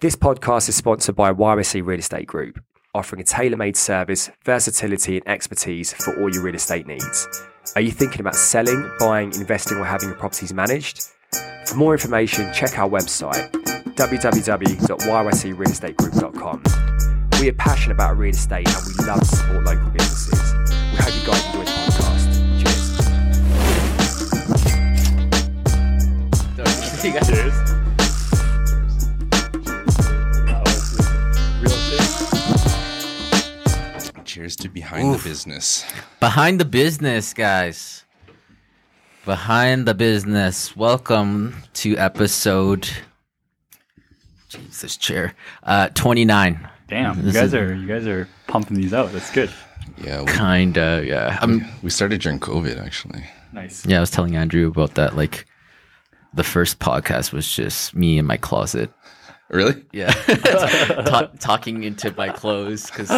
This podcast is sponsored by YRC Real Estate Group, offering a tailor made service, versatility, and expertise for all your real estate needs. Are you thinking about selling, buying, investing, or having your properties managed? For more information, check our website www.yrcrealestategroup.com. We are passionate about real estate and we love to support local businesses. We hope you guys enjoy the podcast. Cheers. Cheers. Cheers to behind Oof. the business. Behind the business, guys. Behind the business. Welcome to episode. Jesus, chair. Uh, twenty nine. Damn, you guys is- are you guys are pumping these out. That's good. Yeah, we, Kinda, yeah. Um, we started during COVID actually. Nice. yeah, I was telling Andrew about that. Like, the first podcast was just me in my closet. Really? Yeah, Ta- talking into my clothes because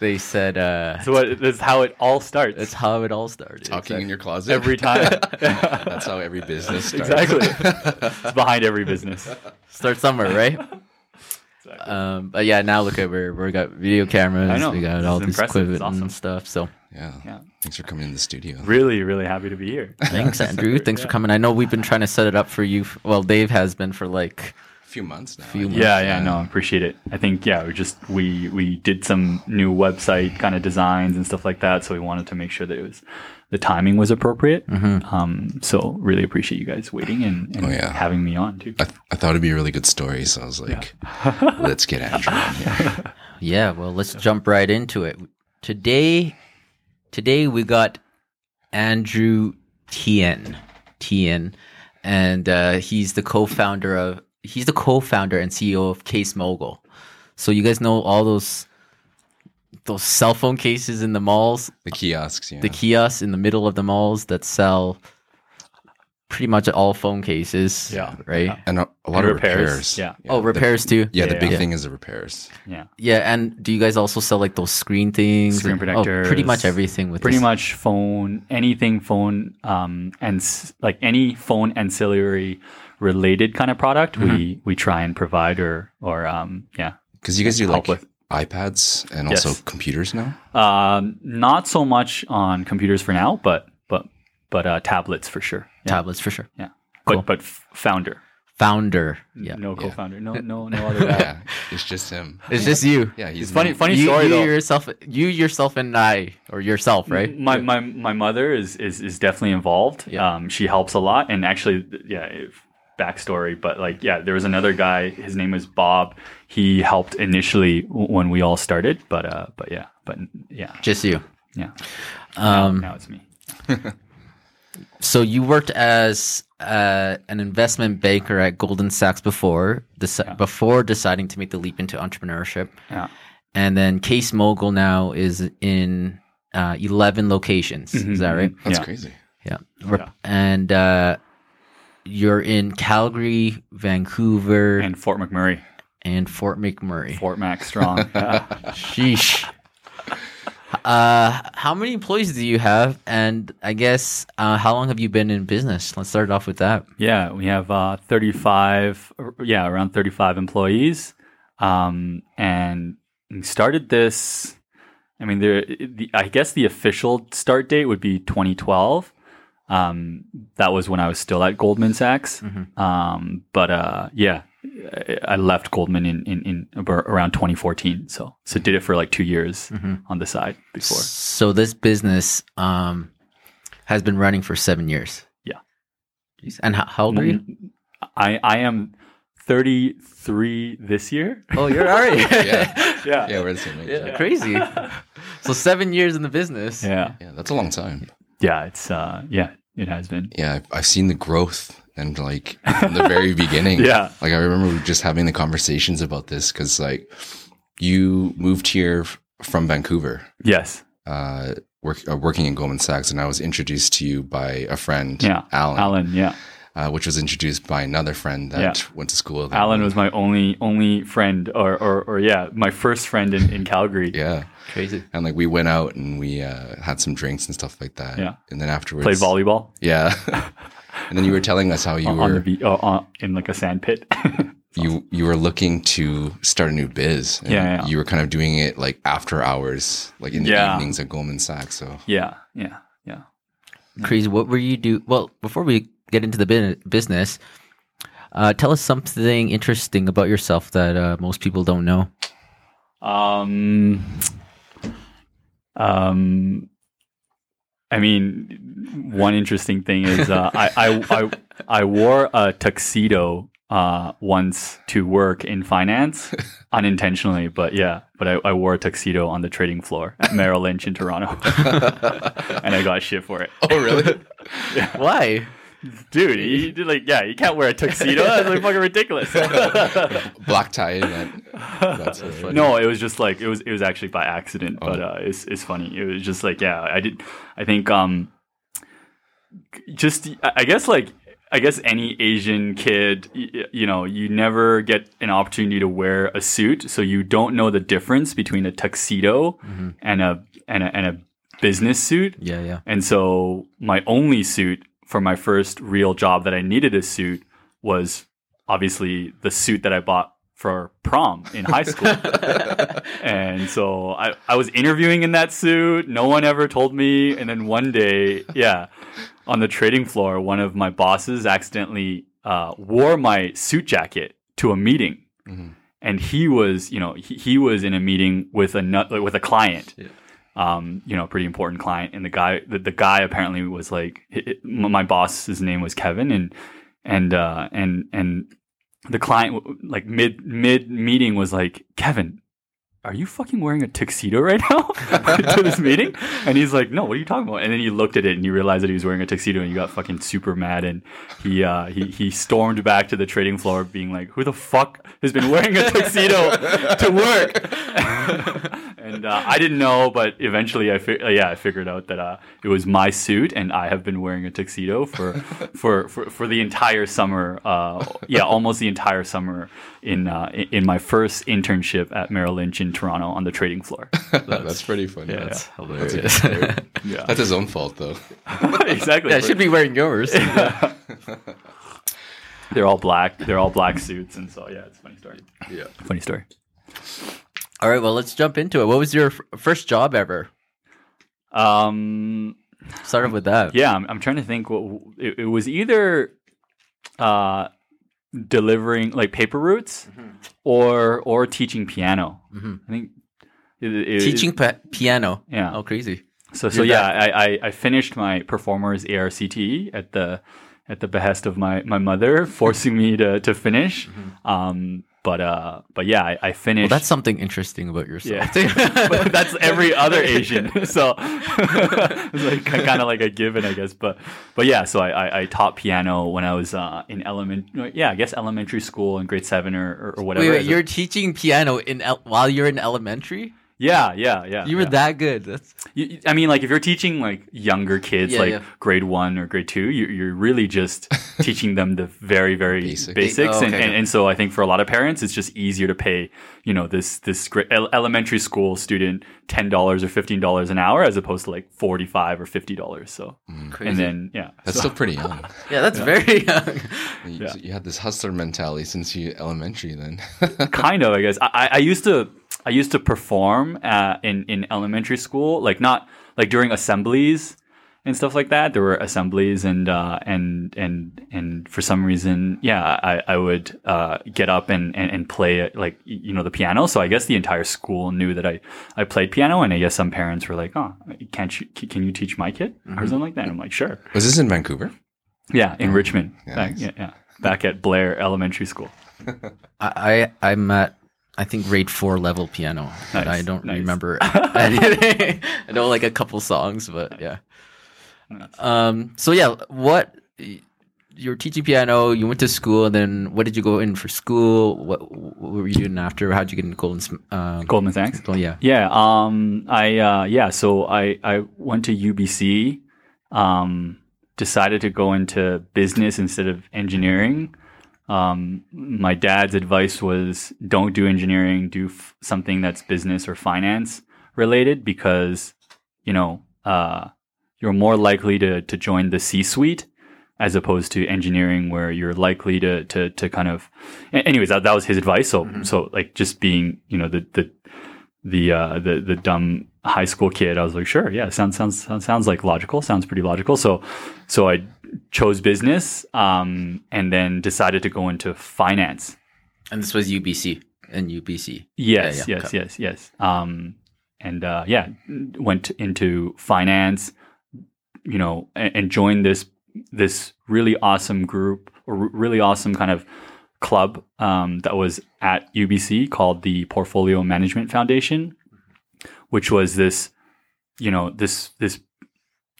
they said uh, So what? This is how it all starts. that's how it all started. Talking in your closet every time. That's how every business starts. exactly. it's behind every business. Start somewhere, right? Um, but yeah, now look at where we got video cameras. I know. We got This all is this impressive. Equipment awesome. and stuff. So Yeah. Yeah. Thanks for coming in the studio. Really, really happy to be here. thanks, Andrew. Thanks for coming. I know we've been trying to set it up for you. f- Well, Dave has been for like A few months now. Few months. Yeah, yeah, no, I appreciate it. I think yeah, we just we we did some new website kind of designs and stuff like that, so we wanted to make sure that it was the timing was appropriate. Mm-hmm. Um, so really appreciate you guys waiting and, and Oh, yeah. having me on too. I, th- I thought it'd be a really good story, so I was like, let's get Andrew on here. yeah. Well, let's jump right into it. Today, today we got Andrew Tien, Tien, and uh, he's the co-founder of he's the co-founder and CEO of Case Mogul. So you guys know all those those cell phone cases in the malls, The kiosks, yeah. the kiosks in the middle of the malls that sell pretty much all phone cases. Yeah. Right. and a, a lot And of repairs. Yeah, Oh, repairs too. Yeah, the Yeah, big yeah. thing is the repairs. yeah. Yeah, and do you guys also sell like those screen things? Screen and- oh, pretty much everything with pretty this. much phone anything phone um and like any phone ancillary related kind of product Mm-hmm. we we try and provide or or um yeah Because you guys do like with. iPads and also computers now. um not so much on computers for now but but but uh tablets for sure yeah tablets for sure. yeah Cool. but but founder Founder. Yeah. no co-founder no no no other guy Yeah, it's just him. It's just you. Yeah, he's it's funny funny you, story you though yourself you yourself and I or yourself, right? My, my my mother is is is definitely involved. Yeah. Um, she helps a lot, and actually, yeah. If, backstory, but like, yeah, there was another guy. His name was Bob. He helped initially w- when we all started, but uh, but yeah, but yeah, Just you. yeah. Um now it's me. so you worked as uh, an investment banker at Goldman Sachs before deci- before deciding to make the leap into entrepreneurship. Yeah. And then Case Mogul now is in uh, 11 locations. Is that right? That's Yeah. crazy. Yeah. And uh, you're in Calgary, Vancouver, and, And Fort McMurray, And Fort McMurray. Fort Mac Strong. Sheesh. Uh, how many employees do you have? And I guess uh, how long have you been in business? Let's start off with that. Yeah, we have uh, 35, yeah, around 35 employees. Um, and we started this, I mean, there, the, I guess the official start date would be 2012. Um, that was when I was still at Goldman Sachs. Um, but uh, yeah, I- I left Goldman in, in, in around 2014. So, so did it for like two years on the side before. So this business um, has been running for seven years. Yeah. Jeez. And how, how old are you? I, I am 33 this year. Oh, you're already Yeah, yeah. yeah, we're the same age. Yeah, crazy. so seven years in the business. Yeah. yeah, that's a long time. Yeah, it's uh yeah, it has been. Yeah, I've, I've seen the growth and like from the very beginning. Yeah. like I remember just having the conversations about this because like you moved here f- from Vancouver, Yes. uh, work, uh, working in Goldman Sachs, and I was introduced to you by a friend, Yeah. Alan, Alan, yeah. Uh, which was introduced by another friend that Yeah. went to school. with Alan was my only only friend or or, or yeah, my first friend in, in Calgary. yeah. Crazy. And like we went out and we uh, had some drinks and stuff like that. Yeah. And then afterwards, Played volleyball Yeah. and then you were telling us how you on, were on the be- oh, on, in like a sand pit. you you were looking to start a new biz. and Yeah, yeah. You were kind of doing it like after hours, like in the Yeah. evenings at Goldman Sachs. So Yeah, yeah, yeah. Crazy. What were you do? Well, before we get into the business, uh, tell us something interesting about yourself that uh, most people don't know. Um, um, I mean, one interesting thing is uh, I, I I I wore a tuxedo uh, once to work in finance unintentionally, but yeah, but I, I wore a tuxedo on the trading floor at Merrill Lynch in Toronto, and I got shit for it. Oh really? Why? Dude, you, you- like yeah, you can't wear a tuxedo. That's like fucking ridiculous. Black tie event. That's funny. No, it was just like it was. It was actually by accident, but uh, it's it's funny. It was just like yeah, I did. I think um, just I I guess like I guess any Asian kid, y- you know, you never get an opportunity to wear a suit, so you don't know the difference between a tuxedo and a and a and a business suit. Yeah, yeah. And so my only suit for my first real job that I needed a suit was obviously the suit that I bought for prom in high school. and so I, I was interviewing in that suit. No one ever told me. And then one day, yeah, on the trading floor, one of my bosses accidentally uh, wore my suit jacket to a meeting. And he was, you know, he, he was in a meeting with a with a client um, you know, pretty important client. And the guy, the, the guy apparently was like, it, it- my boss, his name was Kevin, and and uh, and and the client, like mid mid meeting, was like, Kevin, are you fucking wearing a tuxedo right now to this meeting? And he's like, No, what are you talking about? And then you looked at it and you realized that he was wearing a tuxedo, and you got fucking super mad, and he uh, he he stormed back to the trading floor, being like, Who the fuck has been wearing a tuxedo to work? and uh, I didn't know, but eventually, I fi- uh, yeah, I figured out that uh, it was my suit, and I have been wearing a tuxedo for for, for, for the entire summer. Uh, yeah, almost the entire summer in uh, in my first internship at Merrill Lynch in Toronto on the trading floor. That's pretty funny. Yeah, That's, Hilarious. yeah, that's his own fault though. exactly. yeah, I should be wearing yours. They're all black. They're all black suits, and so yeah, it's a funny story. Yeah. Funny story. All right, well, let's jump into it. What was your f- first job ever? Um, Started with that. yeah, I'm, I'm trying to think. What it, it was either uh, delivering like paper routes or or teaching piano. Mhm. I think it, it- Teaching pa- piano. Yeah. Oh, crazy. So so yeah, I, I I finished my performers ARCT at the at the behest of my my mother, forcing me to to finish. Um, but uh, but yeah, I, I finished. Well, that's something interesting about yourself. Yeah, but that's every other Asian. So it's like kind of like a given, I guess. But but yeah, so I, I, I taught piano when I was uh, in element. Yeah, I guess elementary school in grade seven or or, or whatever. wait, wait, you're teaching piano in el- while you're in elementary? Yeah, yeah, yeah. You were yeah. that good. That's You- you- I mean, like if you're teaching like younger kids, Yeah, like yeah. grade one or grade two, you're, you're really just teaching them the very, very Basics. basics. Oh, and, okay. and, and so I think for a lot of parents, it's just easier to pay, you know, this this gra- elementary school student ten dollars or fifteen dollars an hour as opposed to like forty five or fifty dollars. So mm. crazy. and then yeah, That's so- still pretty young. yeah, that's very young. You, Yeah. you had this hustler mentality since you elementary then. kind of i guess I, I- I used to i used to perform uh, in in elementary school like not like during assemblies and stuff like that. There were assemblies and uh and and and for some reason yeah i i would uh get up and and, and play like you know the piano. So i guess the entire school knew that i i played piano. And i guess some parents were like oh can't you can you teach my kid? or something like that. And i'm like sure. Was this in Vancouver? yeah in richmond. Yeah, back, yeah yeah. Back at blair elementary school. I, I I'm at I think grade four level piano. and I don't nice. remember anything. I know like a couple songs, but yeah. Um. So yeah, what you were teaching piano? You went to school, and then what did you go in for school? What what were you doing after? How'd you get into Golden? Sm- Um, goldman sachs oh yeah. Yeah, um, I uh, yeah, so I I went to UBC, um, decided to go into business instead of engineering. Um, my dad's advice was don't do engineering, do f- something that's business or finance related because you know uh, you're more likely to to join the C suite as opposed to engineering where you're likely to to to kind of anyways that, that was his advice. So so like just being you know the the the uh the the dumb high school kid I was like sure yeah sounds sounds sounds, sounds like logical sounds pretty logical so so I chose business um and then decided to go into finance And this was UBC and UBC. Yes, Yeah, yeah, yes, okay. yes, yes. Um, and uh, yeah, went into finance, you know, and, and joined this this really awesome group or really awesome kind of club um, that was at UBC called the Portfolio Management Foundation, which was this, you know, this this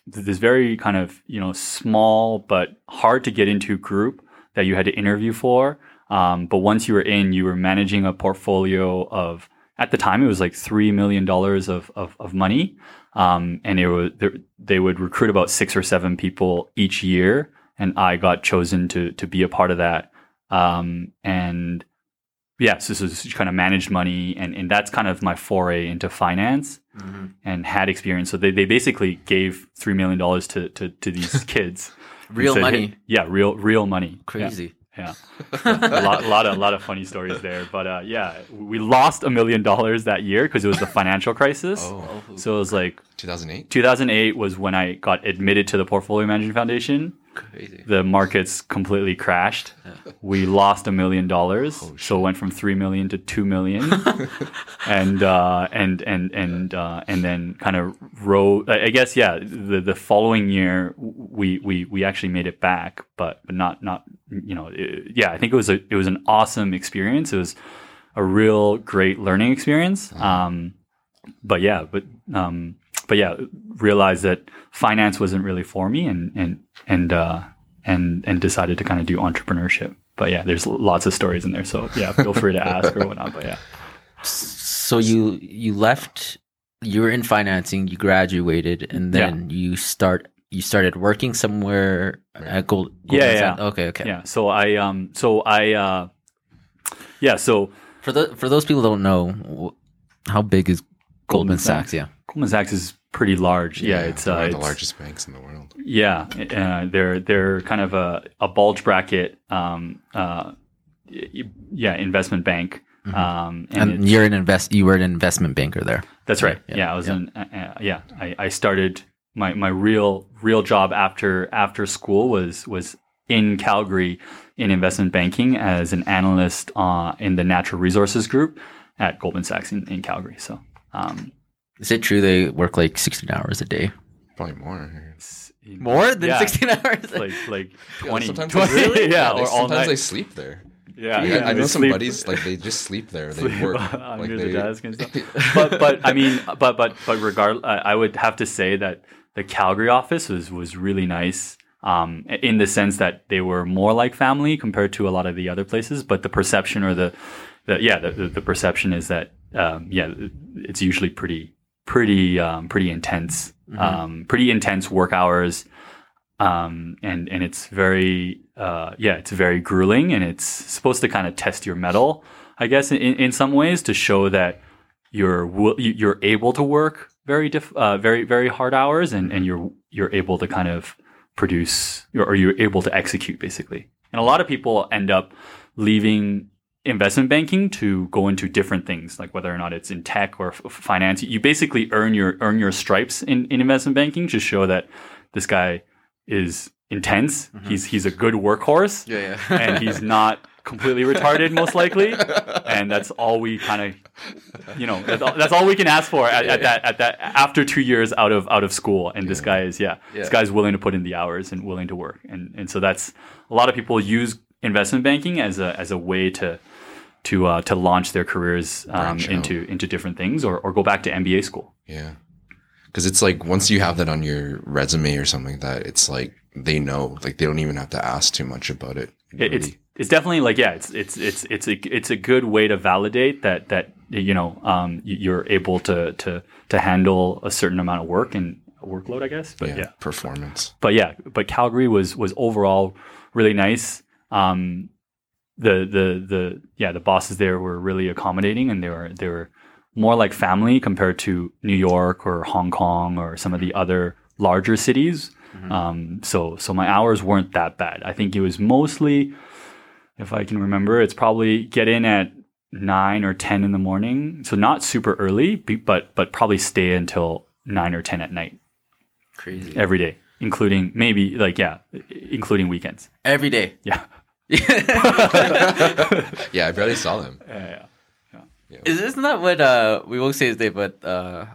this very kind of you know small but hard to get into group that you had to interview for. Um, but once you were in, you were managing a portfolio of at the time it was like three million dollars of, of of money, um, and it was they would recruit about six or seven people each year, and I got chosen to to be a part of that. Um, and yeah, so this is kind of managed money, and and that's kind of my foray into finance Mm-hmm. and had experience. So they, they basically gave three million dollars to, to to these kids. And Real said, money. "Hey," yeah, real real money. Yeah, Crazy. Yeah, a lot, lot of lot of funny stories there. But uh, yeah, we lost a million dollars that year because it was the financial crisis. Oh, So it was like 2008. 2008 was when I got admitted to the Portfolio Management Foundation. Crazy. The markets completely crashed. We lost a million dollars, so it went from three million to two million, and uh, and and and uh, and then kind of rose. I I guess yeah. The the following year, we we we actually made it back, but but not not you know it- yeah. I think it was a it was an awesome experience. It was a real great learning experience. Um, but yeah, but um, but yeah, realized that finance wasn't really for me, and and and uh, and and decided to kind of do entrepreneurship. But yeah, there's lots of stories in there, so yeah, feel free to ask or whatnot. But yeah, So you you left. You were in financing. You graduated, and Yeah. then you start. You started working somewhere at Gold. Yeah, yeah. Sachs? Okay, okay. yeah. So I um, so I uh, yeah, so For the for those people who don't know, how big is Goldman, Sachs? Sachs? Yeah. Goldman Sachs is pretty large. Yeah, it's they're uh, one of the largest banks in the world. Yeah, uh, they're they're kind of a, a bulge bracket, um, uh, yeah, investment bank, um, and, And, you're an invest. You were an investment banker there. that's right. Yeah, Yeah, I was yeah. in. Uh, uh, yeah, I, I started my, my real real job after after school was was in Calgary in investment banking as an analyst uh, in the natural resources group at Goldman Sachs in, in Calgary. So. Um, Is it true they work like 16 hours a day? Probably more. More than Yeah. 16 hours? like like Yeah, 20, sometimes 20 they, really? yeah, they, or all sometimes night. they sleep there. Yeah, Yeah, I they know some sleep- buddies like they just sleep there. They sleep work underneath like the they, desk and stuff. But but I mean, but but but regard, I I would have to say that the Calgary office was was really nice. Um, in the sense that they were more like family compared to a lot of the other places, but the perception or the, the yeah, the, the, the perception is that um, yeah, it's usually pretty pretty um, pretty intense, um, pretty intense work hours, um, and and it's very uh, yeah, it's very grueling, and it's supposed to kind of test your mettle, I guess, in, in some ways to show that you're you- you're able to work very diff, uh, very very hard hours, and and you're you're able to kind of produce or you're able to execute basically. And a lot of people end up leaving investment banking to go into different things, like whether or not it's in tech or f- finance. You basically earn your earn your stripes in, in investment banking to show that this guy is intense. Mm-hmm. He's he's a good workhorse, Yeah, yeah. and he's not completely retarded, most likely. And that's all we kind of, you know, that's all, that's all we can ask for at, at that at that after two years out of out of school. And this guy is yeah, this Yeah. guy's willing to put in the hours and willing to work. And and so that's a lot of people use investment banking as a as a way to to uh, to launch their careers um, Branch out. into into different things or, or go back to MBA school. Yeah. Because it's like once you have that on your resume or something like that, it's like they know. Like they don't even have to ask too much about it. It, it's really. it's definitely like yeah, it's it's it's it's a it's a good way to validate that that you know um, you're able to to to handle a certain amount of work and workload, I guess. But yeah, yeah, performance. but yeah, but Calgary was was overall really nice. Um, the the the yeah, the bosses there were really accommodating, and they were they were more like family compared to New York or Hong Kong or some of the other larger cities Um, so so my hours weren't that bad. I think it was mostly, if I can remember, it's probably get in at nine or ten in the morning. So not super early, but but probably stay until nine or ten at night Crazy. every day, including maybe like yeah, including weekends. Every day. Yeah. Yeah, I barely saw them. Yeah, yeah. Is, isn't that what uh we won't say his name, but uh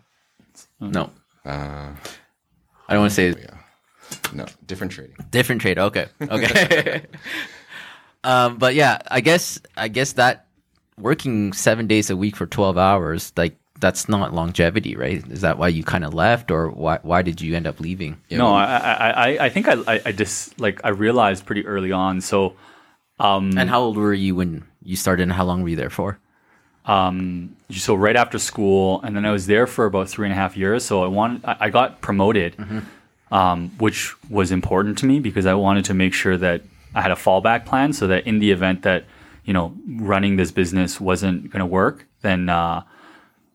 no. Uh, I don't want to say his yeah. No, different trading. different trade. Okay. Okay. um but yeah, I guess I guess that working 7 days a week for 12 hours like that's not longevity, right? Is that why you kind of left or why why did you end up leaving? Yeah, no, well- I, I, I, I think I, I, I just like I realized pretty early on. So, um, And how old were you when you started and how long were you there for? um, so right after school, and then I was there for about three and a half years. So I wanted, I, got promoted, um, which was important to me because I wanted to make sure that I had a fallback plan, so that in the event that you know running this business wasn't going to work, then uh,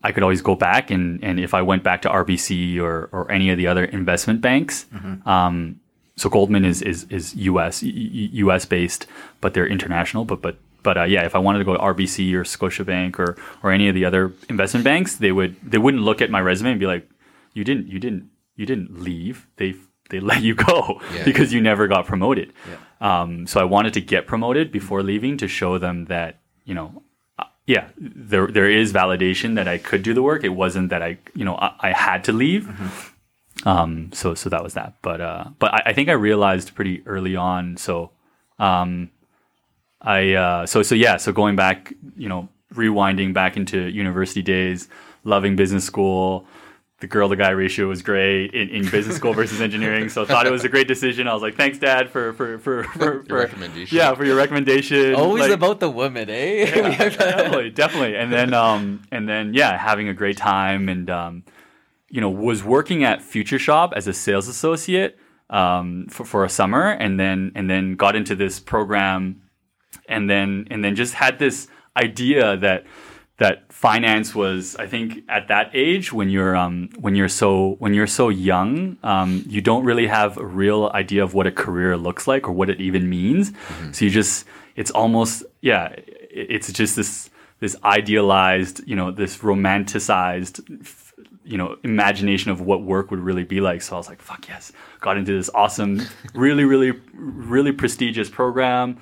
I could always go back and and if I went back to RBC or or any of the other investment banks. Um, so Goldman is is is U.S. U.S. based, but they're international. But but but uh, yeah, if I wanted to go to RBC or Scotiabank or or any of the other investment banks, they would they wouldn't look at my resume and be like, you didn't you didn't you didn't leave. They they let you go Yeah. because you never got promoted. Um, so I wanted to get promoted before leaving to show them that you know uh, yeah, there there is validation that I could do the work. It wasn't that I, you know, I, I had to leave. Um, so so that was that. But uh, but I, I think I realized pretty early on. So um, I uh, so so yeah. So going back, you know, rewinding back into university days, loving business school. The girl to guy ratio was great in, in business school versus engineering. So I thought it was a great decision. I was like, thanks, dad, for for for for, for recommendation. Yeah, for your recommendation. Always Like- about the woman, eh? definitely, definitely. And then, um, and then, yeah, having a great time, and um, you know, was working at Future Shop as a sales associate um, for for a summer, and then and then got into this program, and then and then just had this idea that that finance was i think at that age when you're um, when you're so when you're so young um, you don't really have a real idea of what a career looks like or what it even means. So you just it's almost yeah it's just this this idealized you know this romanticized you know imagination of what work would really be like. So i was like fuck yes. Got into this awesome really really really prestigious program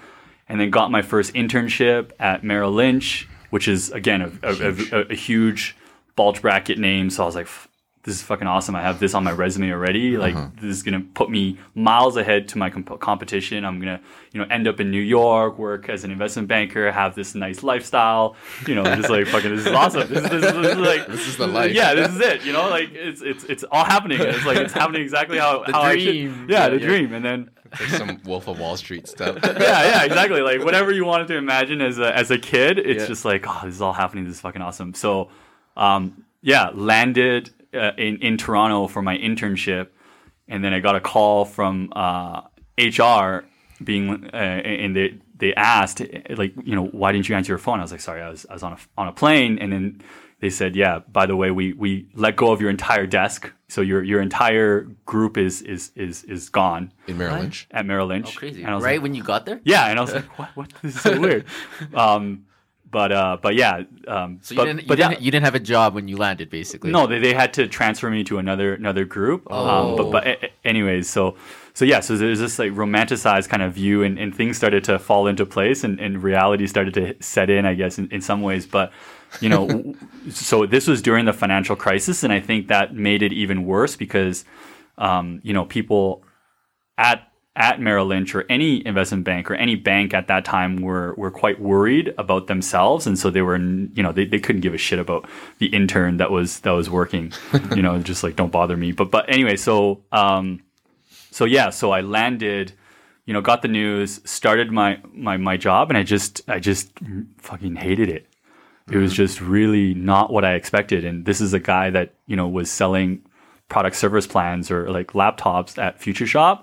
and then got my first internship at Merrill Lynch, which is again a, a, a, a huge bulge bracket name. So I was like, "F- this is fucking awesome. I have this on my resume already. Like this is gonna put me miles ahead to my comp- competition. I'm gonna you know end up in New York, work as an investment banker, have this nice lifestyle. You know, just like fucking this is awesome. This is, this this is like This is the life. Yeah, this is it. You know, like it's it's it's all happening. It's like it's happening exactly how how I dream. should. Yeah, Yeah, the yeah. dream. And then Like some Wolf of Wall Street stuff. yeah, yeah, exactly. Like whatever you wanted to imagine as a as a kid, it's Yeah. just like, oh, this is all happening. This is fucking awesome. So, um, yeah, landed uh, in in Toronto for my internship, and then I got a call from uh, HR being, uh, and they they asked like, you know, why didn't you answer your phone? I was like, sorry, I was I was on a on a plane, and then they said, yeah, by the way, we we let go of your entire desk, so your your entire group is is is is gone In Merrill Lynch. at Merrill Lynch. Oh, crazy. And I was Right like, when you got there? yeah, and I was like, what? What? This is so weird. Um, but uh, but yeah. Um, So but, you, didn't, you, but didn't, yeah, you didn't have a job when you landed, basically. no, they, they had to transfer me to another another group. Um, Oh. but but a- a- anyways, so so yeah, so there's this like romanticized kind of view, and, and things started to fall into place, and, and reality started to set in, I guess, in, in some ways. But you know, so this was during the financial crisis, and I think that made it even worse because um, you know people at at Merrill Lynch or any investment bank or any bank at that time were were quite worried about themselves, and so they were you know they, they couldn't give a shit about the intern that was that was working, you know, just like don't bother me. But but anyway, so um, so yeah, so I landed, you know, got the news, started my my my job, and I just I just fucking hated it. It was just really not what I expected, and this is a guy that you know was selling product service plans or like laptops at Future Shop,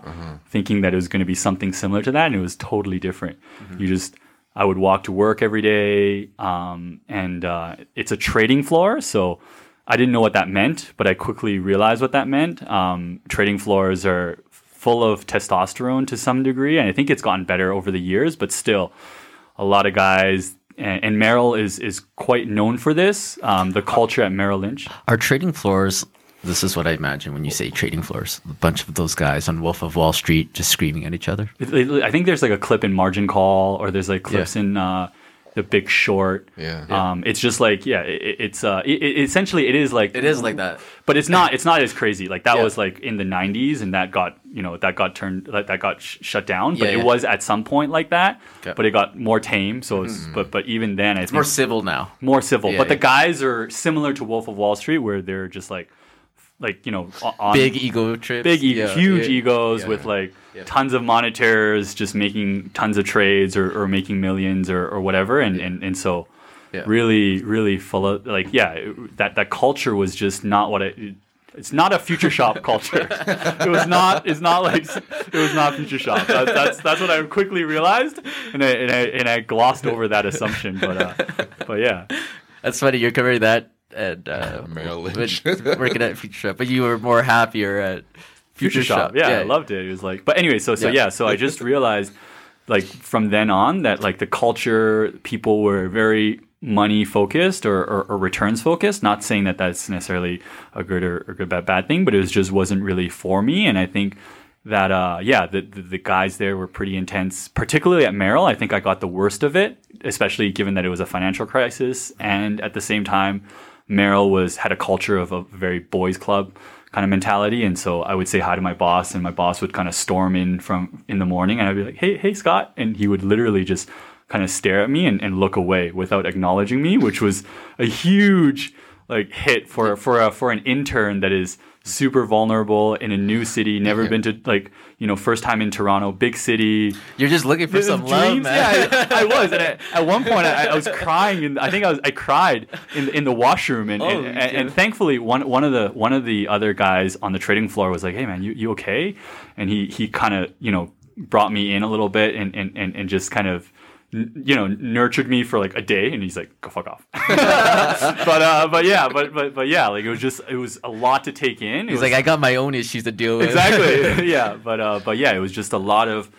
thinking that it was going to be something similar to that, and it was totally different. You just, I would walk to work every day, um, and uh, it's a trading floor, so I didn't know what that meant, but I quickly realized what that meant. Um, trading floors are full of testosterone to some degree, and I think it's gotten better over the years. But still, a lot of guys. And, and Merrill is is quite known for this. Um, the culture at Merrill Lynch. Are trading floors? This is what I imagine when you say trading floors. A bunch of those guys on Wolf of Wall Street just screaming at each other. I think there's like a clip in Margin Call, or there's like clips in uh, The Big Short. Yeah. Um, it's just like yeah, it, it's uh, it, it- essentially it is like is like that. but it's not it's not as crazy. Like that Yeah. was like in the '90s, and that got you know that got turned that, that got sh- shut down. But Yeah, it yeah. was at some point like that. Okay. But it got more tame. So it's but but even then, I think More civil now. more civil. Yeah, but the guys are similar to Wolf of Wall Street, where they're just like like you know on, Big ego trips. big, e- Yeah, huge yeah. egos yeah. with like tons of monitors, just making tons of trades or, or making millions or, or whatever, and, and and so really, really full of like yeah, that that culture was just not what it. It's not a future shop culture. it was not. It's not like it was not future shop. That's that's, that's what I quickly realized, and I, and I and I glossed over that assumption. But uh, but yeah, That's funny. You're covering that and uh, Merrill Lynch. working at Future Shop, but you were more happier at Future, Future Shop. Yeah, I loved it. It was like, but anyway, so so Yeah. yeah, so I just realized, like from then on, that like the culture, people were very money focused or, or, or returns focused. Not saying that that's necessarily a good or, or good bad bad thing, but it was just wasn't really for me. And I think that uh, yeah, the, the the guys there were pretty intense, particularly at Merrill. I think I got the worst of it, especially given that it was a financial crisis, and at the same time, Merrill was had a culture of a very boys club kind of mentality, and so I would say hi to my boss, and my boss would kind of storm in from in the morning, and I'd be like, "Hey, hey, Scott," and he would literally just kind of stare at me and, and look away without acknowledging me, which was a huge like hit for for a, for an intern that is super vulnerable in a new city, never been to like you know first time in Toronto, big city, You're just looking for Dreams, some love, man. Yeah, I, I was. And I, at one point, I, I was crying, and I think I was. I cried in the, in the washroom, and, and, Oh, and, okay. and thankfully, one one of the one of the other guys on the trading floor was like, "Hey, man, you, you okay?" And he he kind of you know brought me in a little bit, and and and, and just kind of. You know, nurtured me for like a day, and he's like, "Go fuck off." but uh, but yeah, but but but yeah, like it was just it was a lot to take in. It He's was- like, I got my own issues to deal with. exactly yeah but uh but yeah it was just a lot of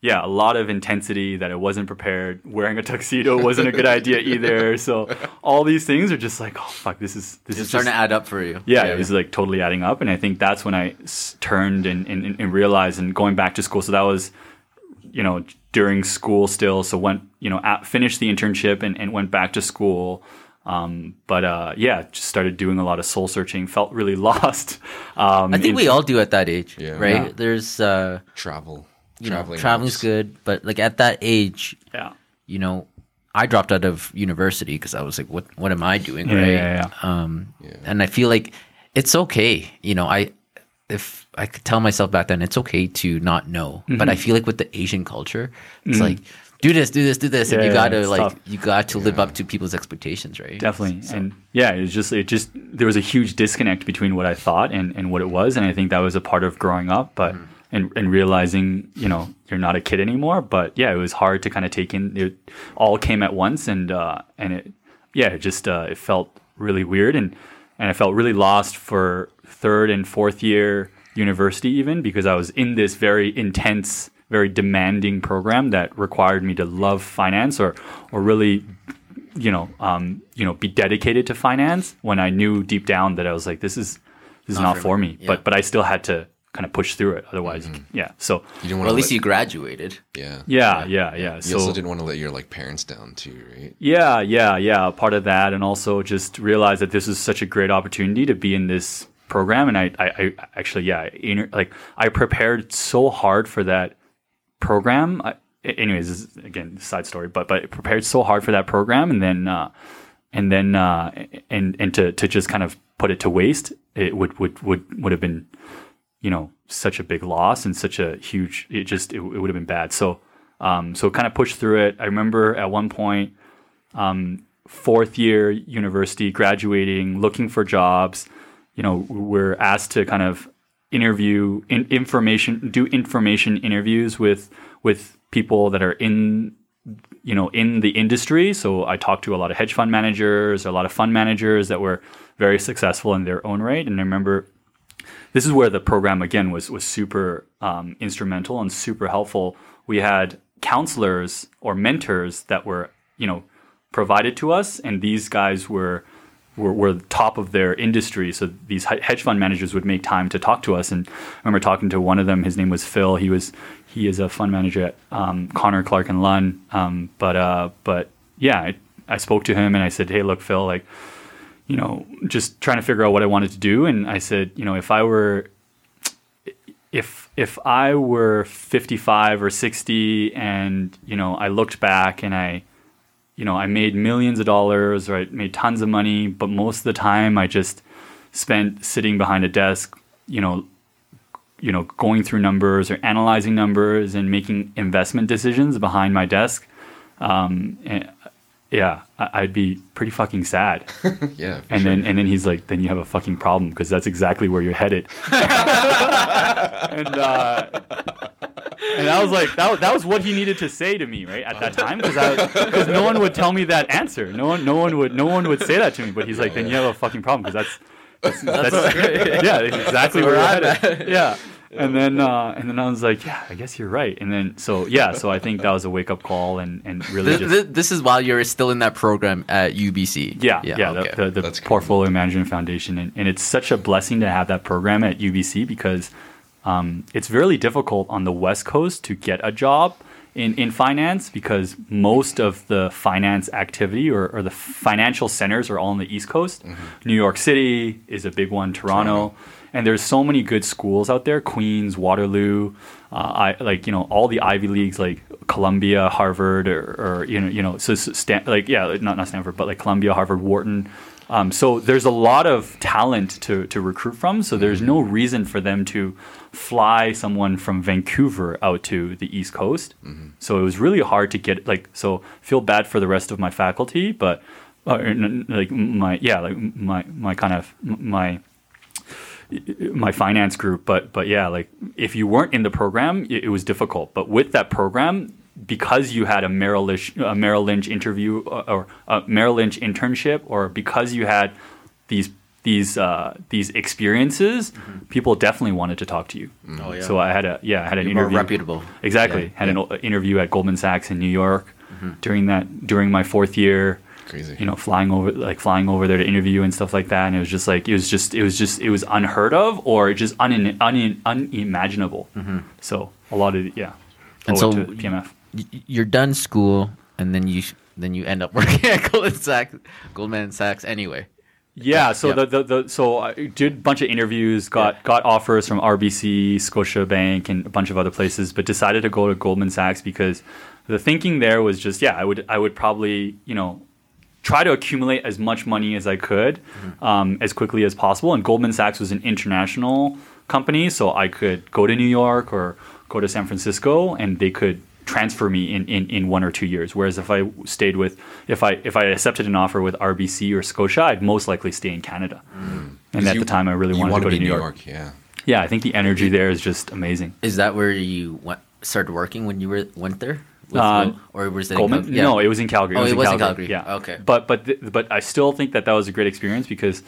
yeah a lot of intensity that i wasn't prepared wearing a tuxedo wasn't a good idea either so all these things are just like oh fuck this is this It's is starting just, to add up for you. yeah, it was like totally adding up and i think that's when i s- turned and, and, and realized and going back to school so that was you know during school still so went you know at, finished the internship and, and went back to school um, but uh, yeah, just started doing a lot of soul searching. Felt really lost. Um, I think in- we all do at that age, Yeah. right? Yeah. There's, uh, Travel. you know, Traveling. traveling's helps. good, but like at that age, yeah. you know, I dropped out of university because I was like, what, what am I doing, Yeah, right? yeah, Um, and I feel like it's okay, you know, I, if I could tell myself back then, it's okay to not know, Mm-hmm. but I feel like with the Asian culture, it's like, do this, do this, do this, and you yeah, gotta like, tough. you got to live up to people's expectations, right? definitely and yeah it was just it just there was a huge disconnect between what i thought and, and what it was and i think that was a part of growing up but and, and realizing you know you're not a kid anymore but yeah it was hard to kind of take in it all came at once and uh and it yeah it just uh it felt really weird and and i felt really lost for third and fourth year university even because i was in this very intense very demanding program that required me to love finance or or really you know, um, you know, be dedicated to finance when I knew deep down that I was like, this is this is not, for me. Yeah. But but I still had to kind of push through it. Otherwise, yeah. So You didn't Well, want at least let, you graduated. yeah. yeah, yeah, yeah. You So also didn't want to let your like parents down too, right? yeah, yeah, yeah. Part of that, and also just realize that this is such a great opportunity to be in this program. And I, I, I actually, yeah, inter- like I prepared so hard for that program. I, anyways, is, again, side story, but but prepared so hard for that program, and then uh, and then uh, and and to to just kind of put it to waste, it would would would would have been you know such a big loss and such a huge it just it, it would have been bad so um so kind of pushed through it i remember at one point um fourth year university graduating looking for jobs you know we're asked to kind of interview in, information do information interviews with with people that are in you know in the industry so i talked to a lot of hedge fund managers a lot of fund managers that were very successful in their own right and i remember this is where the program again was was super um, instrumental and super helpful. We had counselors or mentors that were you know provided to us, and these guys were were, were top of their industry. So these hedge fund managers would make time to talk to us. And I remember talking to one of them. His name was Phil. He was he is a fund manager at um, Connor Clark and Lunn. Um, but uh, but yeah, I, I spoke to him and I said, hey, look, Phil, like you know, just trying to figure out what I wanted to do. And I said, you know, if I were if if I were 55 or 60 and you know I looked back and I you know I made millions of dollars or I made tons of money but most of the time I just spent sitting behind a desk you know you know going through numbers or analyzing numbers and making investment decisions behind my desk um, and, yeah I- I'd be pretty fucking sad yeah. and sure. then and then he's like, then you have a fucking problem because that's exactly where you're headed. and uh, and I was like, that, that was what he needed to say to me, right at that time, because because no one would tell me that answer. No one no one would no one would say that to me. But he's like, then you have a fucking problem because that's that's, that's yeah that's exactly where, where I'm headed. Yeah. And then, uh, and then I was like, yeah, I guess you're right. And then, so yeah, so I think that was a wake up call, and and really This, just this, this is while you're still in that program at UBC. yeah, yeah, okay. the, the, the That's cool. Portfolio Management Foundation, and, and it's such a blessing to have that program at UBC because um, it's really difficult on the West Coast to get a job in, in finance because most of the finance activity or, or the financial centers are all on the East Coast. New York City is a big one, Toronto, and there's so many good schools out there: Queens, Waterloo, uh, I like you know all the Ivy leagues like Columbia, Harvard, or, or you know you know so, Stan- like yeah not not Stanford but like Columbia, Harvard, Wharton. Um, so there's a lot of talent to to recruit from. So there's no reason for them to fly someone from Vancouver out to the East Coast. So it was really hard to get like so feel bad for the rest of my faculty, but uh, like my yeah like my my kind of my my finance group but but yeah like if you weren't in the program it, it was difficult but with that program because you had a Merrill Lynch a Merrill Lynch interview or, or a Merrill Lynch internship or because you had these these uh, these experiences mm-hmm. people definitely wanted to talk to you. Mm-hmm. Oh, yeah. so I had a yeah I had an You're more interview reputable. exactly. Yeah, had an interview at Goldman Sachs in New York mm-hmm. during that during my fourth year. Crazy. you know flying over like flying over there to interview and stuff like that and it was just like it was just it was just it was unheard of or just un, un, unimaginable. So a lot of yeah. And so to PMF you're done school, and then you then you end up working at Goldman Sachs. Goldman Sachs anyway. Yeah, so Yeah. the, the, the so I did a bunch of interviews, got got offers from RBC, Scotiabank, and a bunch of other places, but decided to go to Goldman Sachs because the thinking there was just yeah, I would I would probably you know try to accumulate as much money as I could um, as quickly as possible. And Goldman Sachs was an international company, so I could go to New York or go to San Francisco, and they could transfer me in, in, in one or two years. Whereas if I stayed with if I if I accepted an offer with RBC or Scotia, I'd most likely stay in Canada. And at you- the time, I really wanted to wanna go to New York. Yeah. Yeah, I think the energy there is just amazing. Is that where you went, started working when you were went there? With Uh, Gold- or was it in Cal- yeah. No, it was in Calgary. Oh, it was in Calgary. Yeah. Okay. But but th- but I still think that that was a great experience because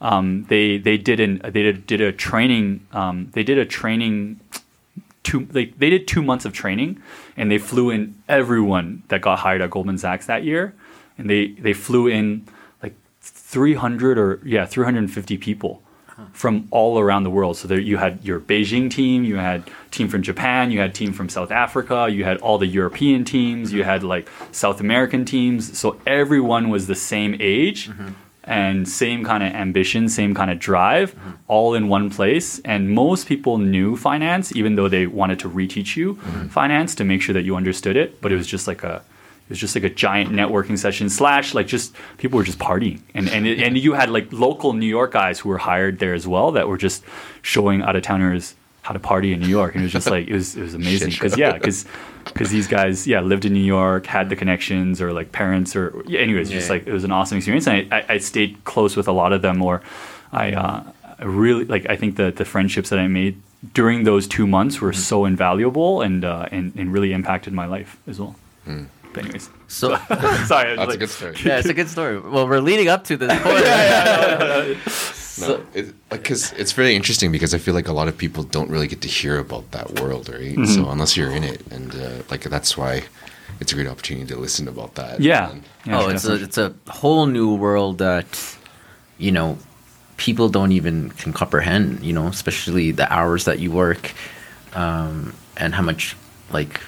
um, they they did an they did, did a training um, they did a training two they, they did two months of training and they flew in everyone that got hired at Goldman Sachs that year. And they they flew in like 300 or yeah 350 people uh-huh. from all around the world. So there you had your Beijing team you had team from Japan you had team from South Africa you had all the European teams you had like South American teams. So everyone was the same age mm-hmm. And same kind of ambition, same kind of drive, mm-hmm. all in one place. And most people knew finance, even though they wanted to reteach you mm-hmm. finance to make sure that you understood it. But it was just like a it was just like a giant networking session slash like just people were just partying and and it, and you had like local New York guys who were hired there as well that were just showing out of towners how to party in New York and it was just like it was it was amazing. because yeah because because these guys yeah lived in New York had the connections or like parents or yeah, anyways just like it was an awesome experience. And I, I, I stayed close with a lot of them or I uh, I really like I think that the friendships that I made during those two months were so invaluable and uh, and, and really impacted my life as well. But anyways. So sorry That's a good story. yeah, it's a good story. Well, we're leading up to this point. No, it, like because it's really interesting because I feel like a lot of people don't really get to hear about that world, right? Mm-hmm. So unless you're in it, and uh, like that's why it's a great opportunity to listen about that. Yeah. And- Yeah, oh, it's a it's a whole new world that you know people don't even can comprehend. You know, especially the hours that you work, um, and how much like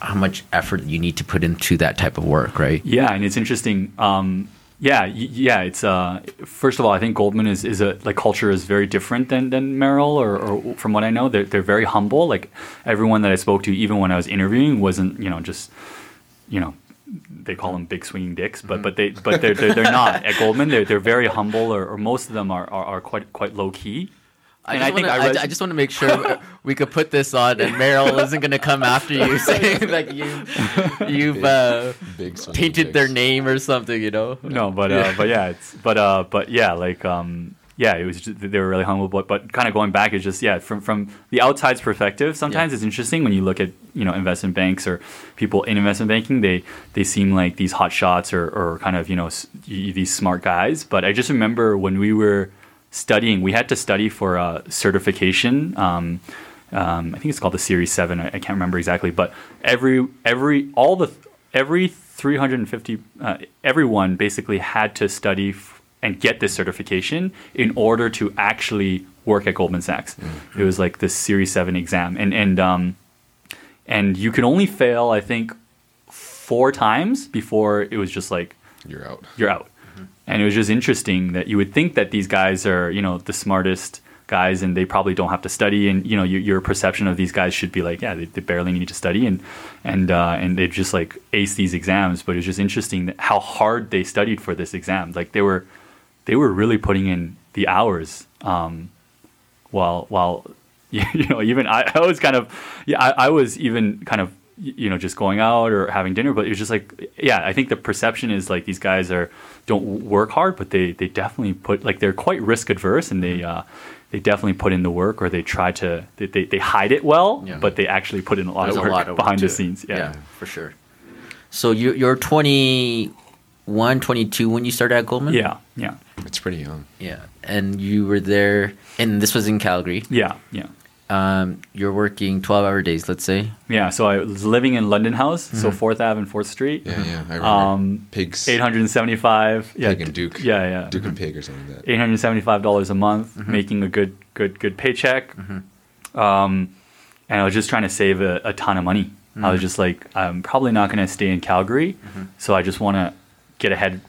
how much effort you need to put into that type of work, right? Yeah, and it's interesting. Um, yeah, yeah. It's uh, first of all, I think Goldman is, is a like culture is very different than than Merrill, or, or from what I know, they're they're very humble. Like everyone that I spoke to, even when I was interviewing, wasn't you know just you know they call them big swinging dicks, but but they but they're they're, they're not at Goldman. They're they're very humble, or, or most of them are, are, are quite quite low key. I And just, I think wanna, I I, res- I just want to make sure we could put this on, and Merrill isn't going to come after you saying like you you've uh, Big swinging tainted their name or something. You know? no, but uh, but yeah, it's but uh, but yeah, like um, yeah, it was just, they were really humble. But but kind of going back is just yeah, from from the outside's perspective, sometimes it's interesting when you look at you know investment banks or people in investment banking. They they seem like these hot shots or or kind of you know s- y- these smart guys. But I just remember when we were studying, we had to study for a certification. Um, um, I think it's called the Series Seven. I, I can't remember exactly, but every every all the every 350 uh, everyone basically had to study f- and get this certification in order to actually work at Goldman Sachs. It was like this Series Seven exam, and and um, and you could only fail, I think, four times before it was just like You're out. you're out. And it was just interesting that you would think that these guys are, you know, the smartest guys and they probably don't have to study. And, you know, your, your perception of these guys should be like, yeah, they, they barely need to study and, and, uh, and they just like ace these exams. But it was just interesting how hard they studied for this exam. Like they were, they were really putting in the hours. Um, while, while, you know, even I, I was kind of, yeah, I, I was even kind of, you know, just going out or having dinner, but it was just like, yeah, I think the perception is like these guys are don't work hard, but they they definitely put like they're quite risk adverse and they uh, they definitely put in the work or they try to they they, they hide it well, Yeah. but they actually put in a lot There's of work lot of behind the scenes. Yeah. for sure. So you, you're 21, 22 when you started at Goldman? yeah, yeah, It's pretty young. Yeah. And you were there, and this was in Calgary. yeah, yeah. Um, you're working 12 hour days, let's say. Yeah, so I was living in London House, so Mm-hmm. Fourth Ave and Fourth Street. Yeah, yeah. I remember. Um, Pigs. Eight hundred and seventy-five. Yeah, Pig and Duke. Yeah, yeah. Duke and Pig or something like that. eight hundred seventy-five dollars a month, Mm-hmm. making a good, good, good paycheck. Um, and I was just trying to save a, a ton of money. I Mm-hmm. was just like, I'm probably not going to stay in Calgary, so I just want to get ahead.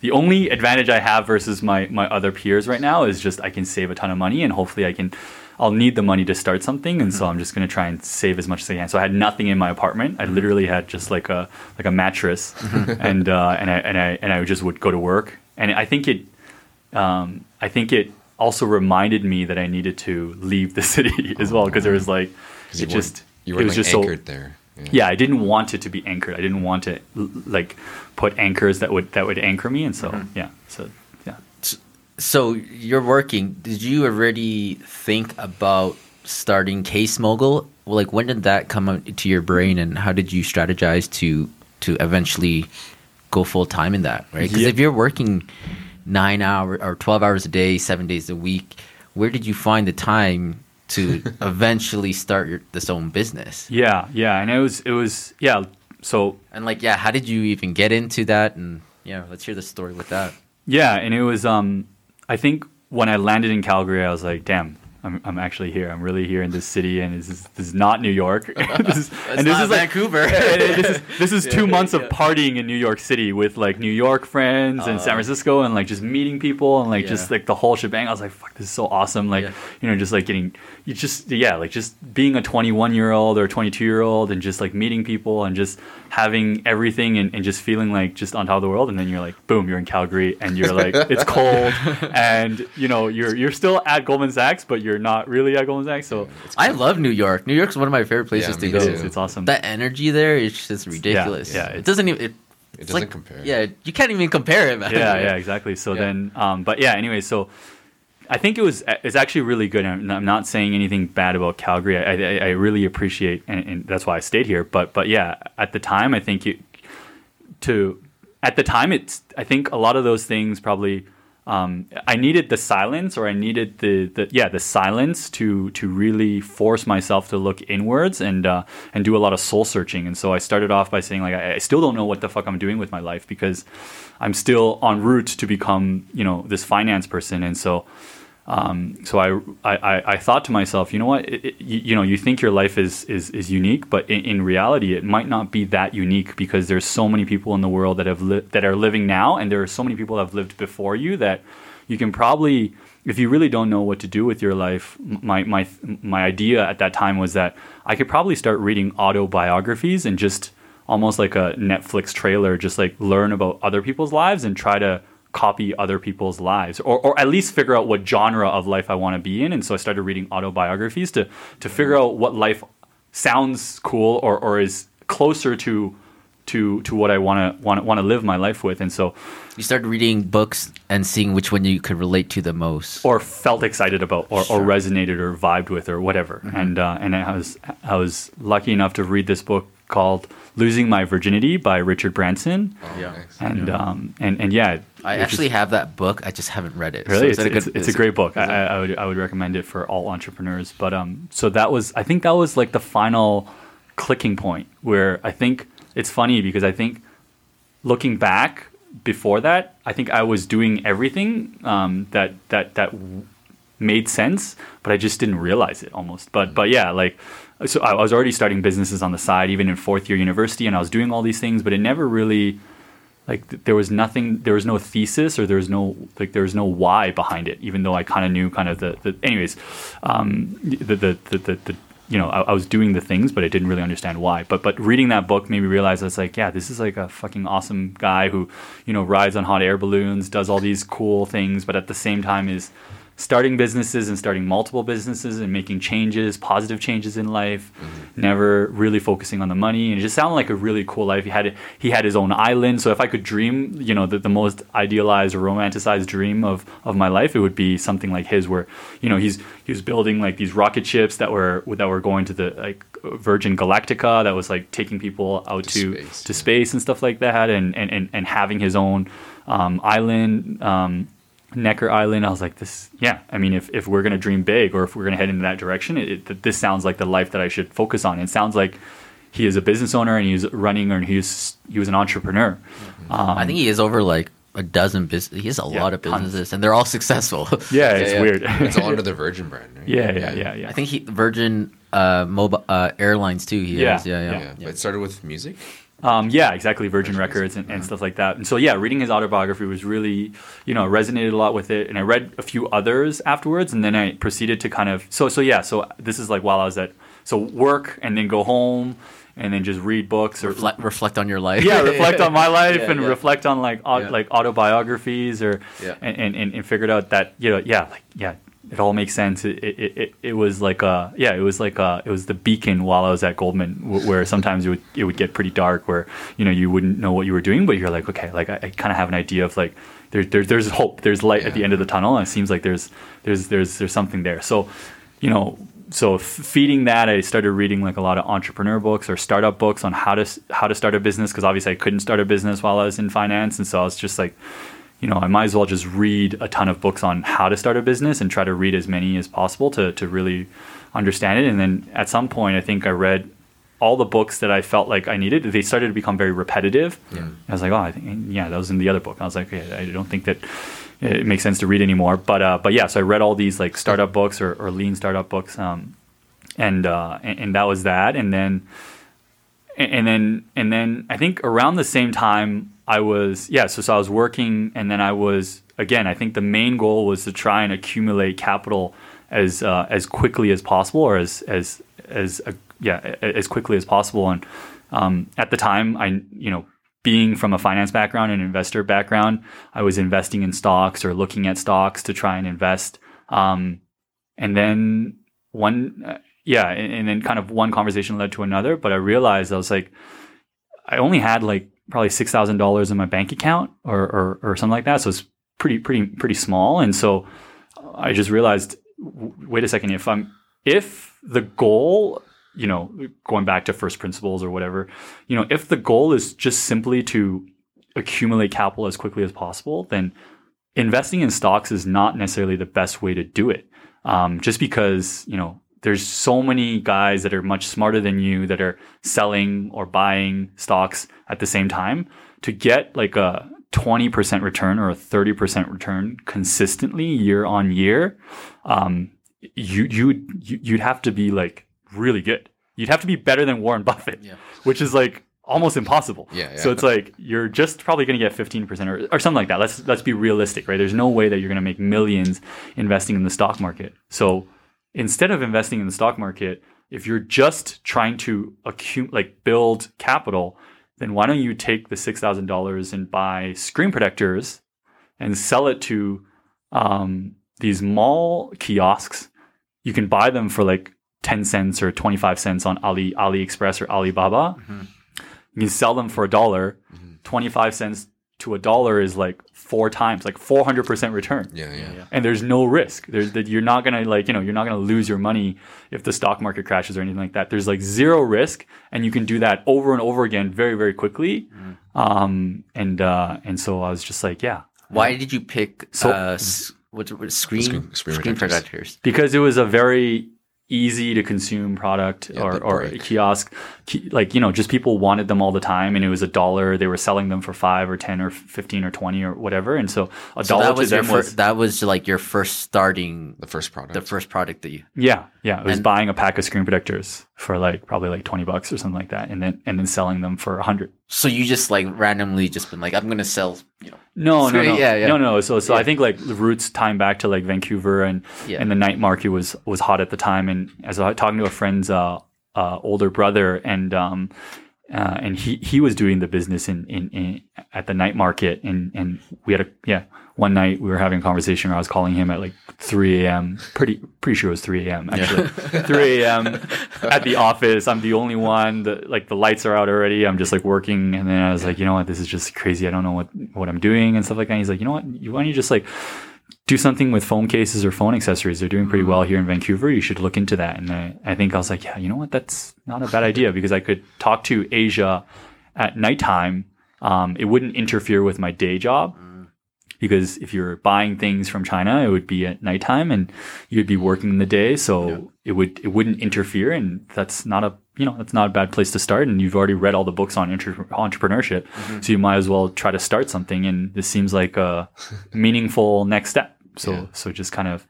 The only advantage I have versus my my other peers right now is just I can save a ton of money, and hopefully I can. I'll need the money to start something, and so Mm-hmm. I'm just going to try and save as much as I can. So I had nothing in my apartment. Mm-hmm. I literally had just like a like a mattress, and uh, and I and I and I just would go to work. And I think it um, I think it also reminded me that I needed to leave the city as well because there was like it just you it was like just anchored so there. yeah I didn't want it to be anchored I didn't want to like put anchors that would that would anchor me and so Mm-hmm. yeah so yeah So you're working. Did you already think about starting Case Mogul? Well, like when did that come into your brain, and how did you strategize to to eventually go full time in that? Right? Because Yeah. if you're working nine hours or twelve hours a day, seven days a week, where did you find the time to eventually start your, this own business? yeah yeah and it was it was yeah so And like, yeah, how did you even get into that? And yeah, let's hear the story with that. Yeah, and it was um I think when I landed in Calgary I was like, damn, I'm I'm actually here. I'm really here in this city and this is this is not New York. this is, and this not is like Vancouver. this is this is two months of partying in New York City with like New York friends and San uh. Francisco and like just meeting people and like just like the whole shebang. I was like, fuck, this is so awesome. Like, Yeah. you know, just like getting you just yeah, like just being a 21 year old or 22 year old and just like meeting people and just having everything and, and just feeling like just on top of the world. And then you're like, boom, you're in Calgary and you're like, it's cold and you know you're you're still at Goldman Sachs, but you're not really at Goldman Sachs. So I love New York. New York's one of my favorite places Yeah, to me go. it's, it's awesome. That energy there is just ridiculous. yeah, it it's- doesn't even. It, It it's doesn't like- compare. Yeah, you can't even compare it, man. yeah, yeah, exactly. So Yeah. then, um, but yeah, anyway, so I think it was it's actually really good. I'm I'm not saying anything bad about Calgary. I, I, I really appreciate, and, and that's why I stayed here. But but yeah, at the time, I think you to at the time it's I think a lot of those things probably um, I needed the silence, or I needed the, the yeah the silence to to really force myself to look inwards and uh, and do a lot of soul searching. And so I started off by saying like I, I still don't know what the fuck I'm doing with my life because I'm still en route to become you know this finance person. And so um, so I, I, I thought to myself, you know what, it, it, you, know, you think your life is, is, is unique, but in, in, reality, it might not be that unique because there's so many people in the world that have li- that are living now, and there are so many people that have lived before you that you can probably, if you really don't know what to do with your life, my, my, my idea at that time was that I could probably start reading autobiographies and just almost like a Netflix trailer, just like learn about other people's lives and try to copy other people's lives or, or at least figure out what genre of life I want to be in. And so I started reading autobiographies to, to figure out what life sounds cool or, or is closer to to to what I want to want want to live my life with. And so you started reading books and seeing which one you could relate to the most, or felt excited about, or, sure. or resonated, or vibed with, or whatever. Mm-hmm. And uh, and I was I was lucky enough to read this book called "Losing My Virginity" by Richard Branson. Oh, yeah, and yeah. Um, and and yeah, I actually just, have that book. I just haven't read it. Really, so it's, it's, a good, it's, it's, a great book. I, I, would I would recommend it for all entrepreneurs. But um, so that was I think that was like the final clicking point where I think it's funny because I think looking back before that, I think I was doing everything um, that that that made sense, but I just didn't realize it almost. But but yeah, like so I was already starting businesses on the side, even in fourth year university, and I was doing all these things, but it never really like there was nothing there was no thesis or there was no like there was no why behind it even though i kind of knew kind of the, the anyways um, the, the, the, the, you know I, I, was doing the things but i didn't really understand why. But but reading that book made me realize it's like yeah this is like a fucking awesome guy who you know rides on hot air balloons does all these cool things but at the same time is starting businesses and starting multiple businesses and making changes, positive changes in life, mm-hmm. never really focusing on the money. And it just sounded like a really cool life. He had he had his own island. So if I could dream, you know, the, the most idealized or romanticized dream of, of my life, it would be something like his where, you know, he's he was building like these rocket ships that were that were going to the like Virgin Galactica that was like taking people out to to space, to space and stuff like that and and, and, and having his own um, island um, Necker Island. I was like, this, yeah. I mean, if, if we're going to dream big or if we're going to head in that direction, it, it, this sounds like the life that I should focus on. It sounds like he is a business owner and he's running and he's he was an entrepreneur. Mm-hmm. Um, I think he is over like a dozen business. He has a yeah, lot of businesses tons. and they're all successful. Yeah, it's yeah, yeah. weird. it's all under the Virgin brand, right? Yeah, yeah, yeah, yeah. I think he Virgin uh, mobile uh, airlines too. He yeah. Has. yeah, yeah, yeah. It started with music. Um, yeah, exactly. Virgin Records and, and, stuff like that. And so, yeah, reading his autobiography was really, you know, resonated a lot with it. And I read a few others afterwards, and then I proceeded to kind of so so yeah. So this is like while I was at so work and then go home and then just read books or reflect, reflect on your life. Yeah, reflect on my life yeah, and yeah. reflect on like au- yeah. like autobiographies or and, and, and figured out that you know yeah like yeah it all makes sense. It, it, it, it, was like a yeah, it was like a it was the beacon while I was at Goldman, where sometimes it would it would get pretty dark, where you know you wouldn't know what you were doing, but you're like okay, like I, I kind of have an idea of like there's there, there's hope, there's light yeah. at the end of the tunnel, and it seems like there's there's there's there's something there. So, you know, so feeding that, I started reading like a lot of entrepreneur books or startup books on how to how to start a business because obviously I couldn't start a business while I was in finance, and so I was just like you know, I might as well just read a ton of books on how to start a business and try to read as many as possible to, to really understand it. And then at some point, I think I read all the books that I felt like I needed. They started to become very repetitive. Yeah. I was like, oh, I think, yeah, that was in the other book. I was like, okay, I don't think that it makes sense to read anymore. But, uh, but yeah, so I read all these like startup books or, or lean startup books. Um, and, uh, and, and that was that. And then, and then, and then I think around the same time, I was yeah, so, so I was working, and then I was again. I think the main goal was to try and accumulate capital as uh, as quickly as possible, or as as as uh, yeah as quickly as possible. And um, at the time, I you know being from a finance background and investor background, I was investing in stocks or looking at stocks to try and invest. Um, and then one, uh, yeah, and, and, then kind of one conversation led to another. But I realized I was like, I only had like probably six thousand dollars in my bank account or, or, or something like that. So it's pretty pretty pretty small. And so I just realized, wait a second, if I'm if the goal, you know, going back to first principles or whatever, you know, if the goal is just simply to accumulate capital as quickly as possible, then investing in stocks is not necessarily the best way to do it. Um, just because you know there's so many guys that are much smarter than you that are selling or buying stocks at the same time. To get like a 20% return or a 30% return consistently year on year um, you you you'd have to be like really good. You'd have to be better than Warren Buffett Yeah. which is like almost impossible. Yeah, so it's like you're just probably going to get 15% or, or something like that. Let's let's be realistic right? There's no way that you're going to make millions investing in the stock market. So instead of investing in the stock market, if you're just trying to accumulate, like build capital, then why don't you take the six thousand dollars and buy screen protectors and sell it to um, these mall kiosks? You can buy them for like ten cents or twenty five cents on Ali AliExpress or Alibaba. You can sell them for a dollar. Twenty five cents to a dollar is like four times, like four hundred percent return Yeah, yeah. yeah. and there's no risk. There's that you're not gonna like you know you're not gonna lose your money if the stock market crashes or anything like that. There's like zero risk, and you can do that over and over again very very quickly. Um, and uh, and so I was just like, yeah, Why did you pick So- uh, s- what's what- screen Screen- screen screen protectors. protectors? because it was a very easy to consume product Yeah, or, or a kiosk. Like you know just people wanted them all the time and it was a dollar. They were selling them for five or ten or 15 or 20 or whatever. And so a So dollar that was to your them fir- was that was like your first starting The first product. the first product that you Yeah, yeah. It was And- buying a pack of screen protectors for like probably like twenty bucks or something like that, and then and then selling them for a hundred. so you just like randomly just been like I'm gonna sell you know No, no, no, yeah, yeah. no, no. So, so Yeah. I think like the roots time back to like Vancouver and Yeah. and the night market was was hot at the time. And as I was talking to a friend's uh, uh, older brother, and um, uh, and he he was doing the business in, in in at the night market, and and we had a yeah one night we were having a conversation where I was calling him at like 3 a.m. Pretty pretty sure it was 3 a.m. actually 3 a.m. at the office. I'm the only one. The, like the lights are out already. I'm just like working, and then I was like, you know what, this is just crazy. I don't know what what I'm doing and stuff like that. And he's like, you know what, you, why don't you just like do something with phone cases or phone accessories? They're doing pretty well here in Vancouver. You should look into that. And I, I think I was like, yeah, you know what, that's not a bad idea because I could talk to Asia at nighttime. Um, it wouldn't interfere with my day job because if you're buying things from China, it would be at nighttime and you'd be working in the day. So it would it wouldn't interfere, and that's not a you know that's not a bad place to start. And you've already read all the books on entre- entrepreneurship, so you might as well try to start something. And this seems like a meaningful next step. So Yeah. so just kind of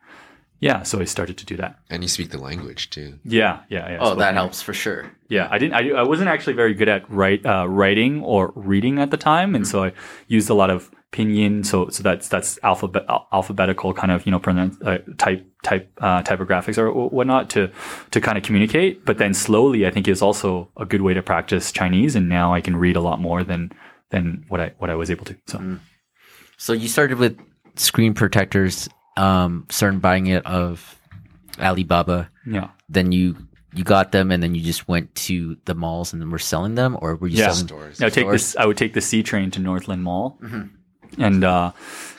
yeah. So I started to do that. and you speak the language too. Yeah, yeah, yeah. oh that helps for sure Yeah, I didn't. I, I wasn't actually very good at write, uh, writing or reading at the time, and so I used a lot of pinyin. So so that's that's alphabet alphabetical kind of you know pronoun- uh, type type uh, typographics or whatnot to to kind of communicate. But then slowly, I think is also a good way to practice Chinese, and now I can read a lot more than than what I what I was able to. So so you started with screen protectors um started buying it of Alibaba yeah. then you you got them and then you just went to the malls and then were selling them or were you Yeah. selling Stores. I would take Stores? this. I would take the C train to Northland Mall, Mm-hmm. and uh,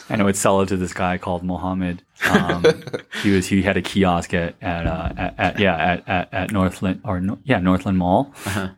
and I would sell it to this guy called Mohammed. Um, he was he had a kiosk at at, uh, at, at yeah at, at, at Northland or no, yeah Northland Mall, Uh-huh.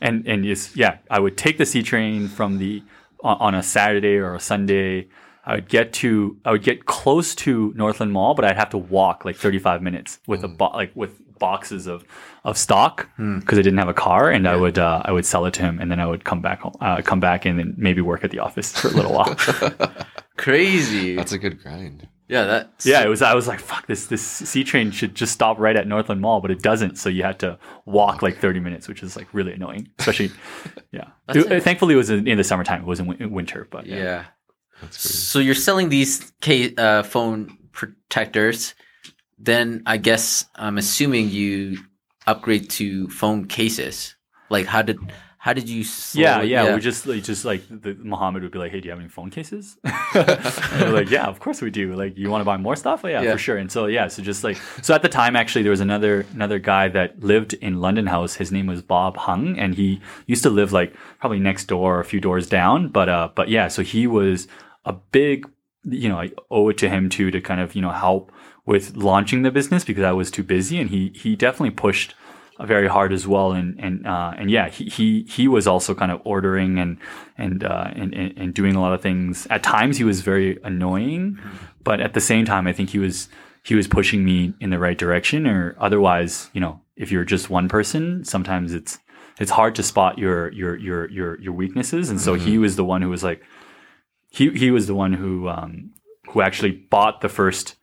and and yes yeah I would take the C train from the on, on a Saturday or a Sunday. I would get to I would get close to Northland Mall, but I'd have to walk like 35 minutes with a bo- like with boxes of of stock because I didn't have a car, and I would uh, I would sell it to him, and then I would come back home, uh, come back and then maybe work at the office for a little while. crazy That's a good grind. yeah that yeah, it was. I was like, fuck this. This C train should just stop right at Northland Mall, but it doesn't. So you had to walk like 30 minutes, which is like really annoying, especially yeah. It- thankfully, it was in, in the summertime. It wasn't win- winter, but yeah. yeah That's crazy. So you're selling these ca- uh, phone protectors. Then I guess I'm assuming you upgrade to phone cases. Like how did how did you? Yeah, slowly- yeah, We just like just like the Muhammad would be like, "Hey, do you have any phone cases?" and like, "Yeah, of course we do." Like, you want to buy more stuff? yeah, Yeah. for sure. And so yeah, so just like so at the time, actually, there was another another guy that lived in London House. His name was Bob Hung, and he used to live like probably next door or a few doors down. But uh, but yeah, so he was a big, you know, I owe it to him too to kind of you know help with launching the business because I was too busy, and he he definitely pushed very hard as well. And and uh, and yeah, he, he he was also kind of ordering and and, uh, and and and doing a lot of things. At times, he was very annoying, but at the same time, I think he was he was pushing me in the right direction. Or otherwise, you know, if you're just one person, sometimes it's it's hard to spot your your your your your weaknesses. And so he was the one who was like he he was the one who um, who actually bought the first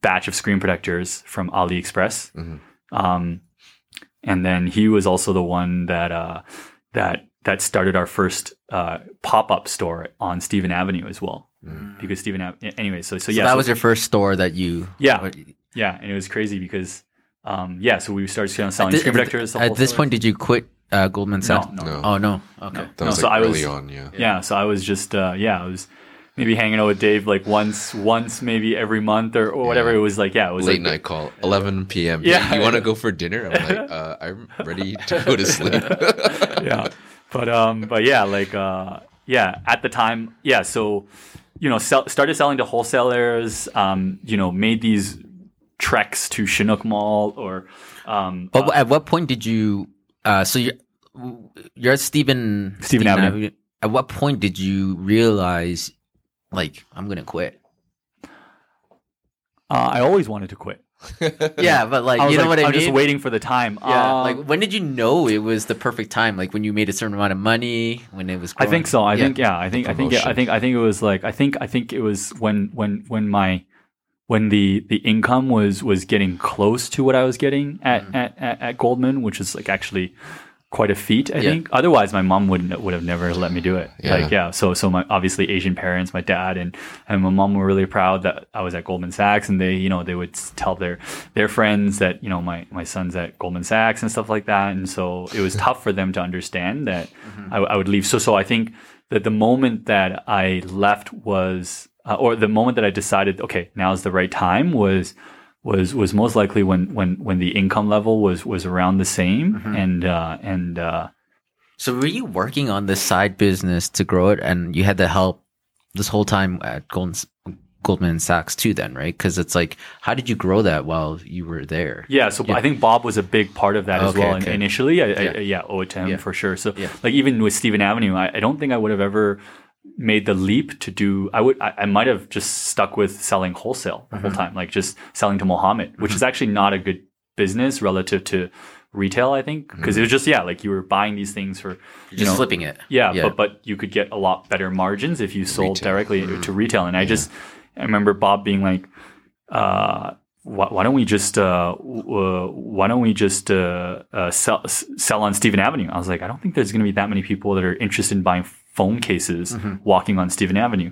batch of screen protectors from AliExpress. Um, and then he was also the one that uh, that that started our first uh, pop up store on Stephen Avenue as well. Because Stephen, Ave- anyway, so so, So yeah, that so- was your first store that you. Yeah. yeah, and it was crazy because um, yeah, so we started selling selling At, screen protectors. at this store. point, did you quit uh, Goldman Sachs? no, No. Oh no. Okay. That was No, like so I early was- on, yeah. yeah so i was just uh yeah i was maybe hanging out with dave like once once maybe every month or, or whatever Yeah. it was like yeah it was Late like night call, 11 p.m. Yeah. You, want to go for dinner? I'm like, uh, I'm ready to go to sleep. yeah but um but yeah like uh yeah at the time yeah so you know sell, started selling to wholesalers um you know made these treks to chinook mall or um But at what point did you? Uh, so you're you're at Stephen Stephen Avenue. At what point did you realize, like, I'm gonna quit? uh, i always wanted to quit Yeah, but like, you know like, what I I'm mean? just waiting for the time Yeah, Um, like when did you know it was the perfect time? Like when you made a certain amount of money, when it was. I think so. I Yeah. think yeah. I think I think yeah, I think I think it was like I think I think it was when when when my when the the income was was getting close to what I was getting at Mm-hmm. at, at, at Goldman, which is like actually quite a feat. I Yeah. think. Otherwise, my mom wouldn't would have never let me do it. Yeah. Like yeah. So so my obviously Asian parents, my dad and and my mom were really proud that I was at Goldman Sachs, and they you know they would tell their their friends that you know my my son's at Goldman Sachs and stuff like that, and so it was tough for them to understand that I, I would leave. So so I think that the moment that I left was, uh, or the moment that I decided, okay, now is the right time was was was most likely when when when the income level was was around the same and uh and uh So were you working on this side business to grow it, and you had to help this whole time at Goldman, Goldman Sachs too? Then right? Because it's like, how did you grow that while you were there? Yeah, so I think Bob was a big part of that as well. Okay. initially, I, I, Yeah. yeah, owe it to him Yeah. for sure. So, Yeah. like even with Stephen Avenue, I, I don't think I would have ever made the leap to do. I would, I, I might have just stuck with selling wholesale the Mm-hmm. whole time, like just selling to Mohammed, which is actually not a good business relative to retail. I think because it was just yeah, like you were buying these things for Mm-hmm. Just know, flipping it. yeah, Yeah. but but you could get a lot better margins if you sold Retail. directly to retail. And I just I remember Bob being like, uh, why, why don't we just uh, uh, why don't we just uh, uh, sell sell on Stephen Avenue? I was like, I don't think there's going to be that many people that are interested in buying phone cases walking on Stephen Avenue.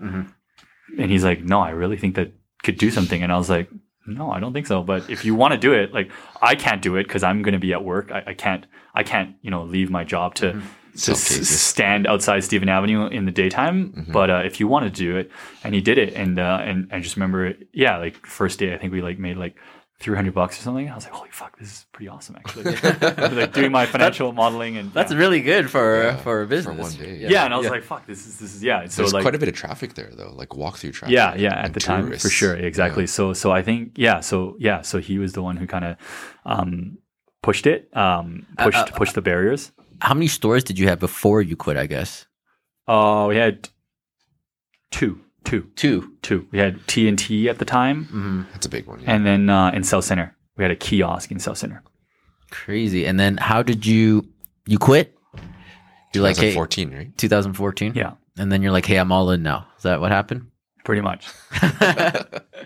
And he's like, No, I really think that could do something. And I was like. No, I don't think so. But if you want to do it, like I can't do it because I'm going to be at work. I, I can't. I can't. You know, leave my job to to s- stand outside Stephen Avenue in the daytime. But uh, if you want to do it, and he did it, and uh, and I just remember, it, yeah, like first day, I think we like made like three hundred bucks or something. I was like, holy fuck, this is pretty awesome, actually. like doing my financial modeling and That's yeah. really good for Yeah, for a business. for business. one day, yeah. and I was like, fuck, this is this is yeah. So There's like quite a bit of traffic there, though, like walk through traffic. yeah yeah at and the time for sure exactly Yeah. so so i think yeah so yeah so he was the one who kind of um pushed it um pushed uh, pushed the barriers How many stores did you have before you quit? I guess oh we had two two two. two we had tnt at the time Mm-hmm. That's a big one. Yeah. and then uh in south center we had a kiosk in south center Crazy. And then how did you you quit? You're like, hey, 2014, right? 2014. yeah And then you're like, hey, I'm all in now. Is that what happened? Pretty much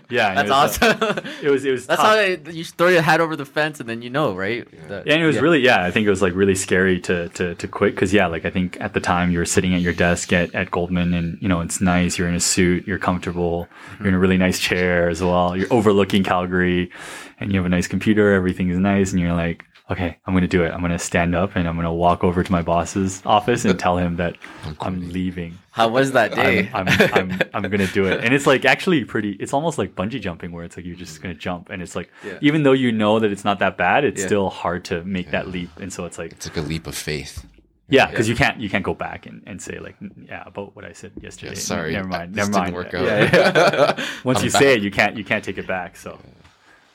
yeah and it That's was, uh, awesome. it was it was That's tough. how they, you throw your hat over the fence, and then you know, right? That- Yeah, and it was yeah. really yeah. I think it was like really scary to to to quit because yeah, like I think at the time you were sitting at your desk at, at Goldman and you know it's nice. You're in a suit, you're comfortable, you're in a really nice chair as well. You're overlooking Calgary, and you have a nice computer. Everything is nice, and you're like, okay, I'm going to do it. I'm going to stand up and I'm going to walk over to my boss's office and tell him that I'm leaving. How was that day? I'm, I'm, I'm, I'm gonna do it, and it's like actually pretty. It's almost like bungee jumping, where it's like you're just gonna jump, and it's like Yeah. even though you know that it's not that bad, it's Yeah. still hard to make that leap, and so it's like It's like a leap of faith. yeah, because you can't you can't go back and, and say like yeah about what I said yesterday. Yeah, sorry, never mind, this never didn't mind. work out. Yeah, yeah. Once I'm you say it, you can't you can't take it back. So,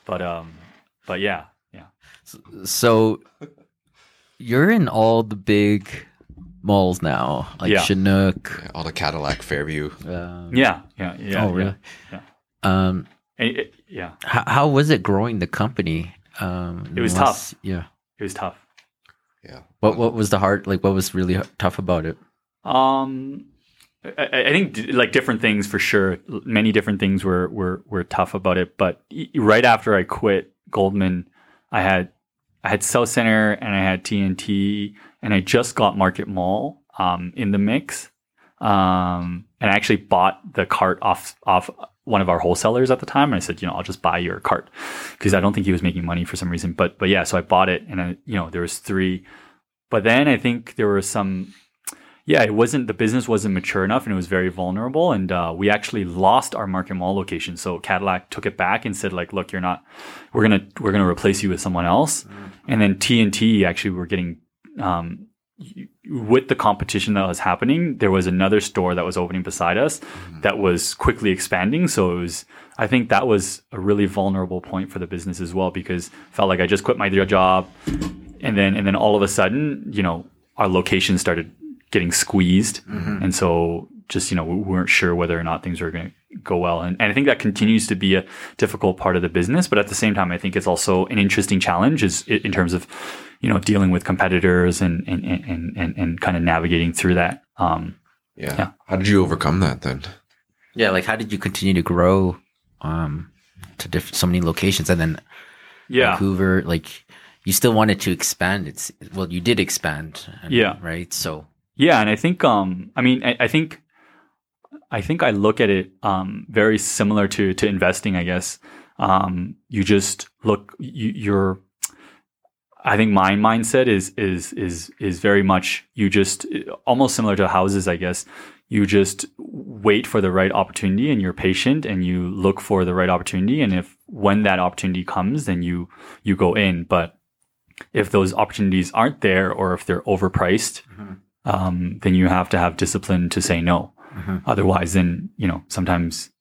but um, but yeah, yeah. So you're in all the big malls now, like Yeah. Chinook. All the Cadillac Fairview. Um, Yeah, yeah, yeah. oh, really? yeah. Um, And it- yeah, how, how was it growing the company? Um, It was unless- Yeah. it was tough. Yeah. What What was the hard? Like, what was really tough about it? Um, I, I think d- like different things for sure. Many different things were were were tough about it. But y- right after I quit Goldman, I had I had South Center and I had TNT, and I just got Market Mall um, in the mix. Um, and I actually bought the cart off off one of our wholesalers at the time, and I said, you know, I'll just buy your cart because I don't think he was making money for some reason. But but yeah, so I bought it, and I, you know, there was three. But then I think there were some yeah, it wasn't the business wasn't mature enough and it was very vulnerable. And uh, we actually lost our Market Mall location. So Cadillac took it back and said, like, look, you're not. We're gonna we're gonna replace you with someone else. And then TNT actually were getting. Um, with the competition that was happening, there was another store that was opening beside us that was quickly expanding. So it was, I think that was a really vulnerable point for the business as well because felt like I just quit my job, and then and then all of a sudden, you know, our location started getting squeezed, and so just you know we weren't sure whether or not things were going to go well, and, and I think that continues to be a difficult part of the business. But at the same time, I think it's also an interesting challenge is in terms of you know dealing with competitors and and and and, and kind of navigating through that. Um, Yeah. Yeah. How did you overcome that then? Yeah, like how did you continue to grow um, to diff- so many locations, and then yeah, Vancouver? Like you still wanted to expand. It's well, you did expand. and- Yeah. Right. So Yeah, and I think um I mean I, I think I think I look at it um very similar to to investing, I guess. Um you just look you, you're I think my mindset is is is is very much you just almost similar to houses, I guess. You just wait for the right opportunity and you're patient and you look for the right opportunity and if when that opportunity comes then you you go in, but if those opportunities aren't there or if they're overpriced, um, then you have to have discipline to say no. Mhm. Otherwise, then you know sometimes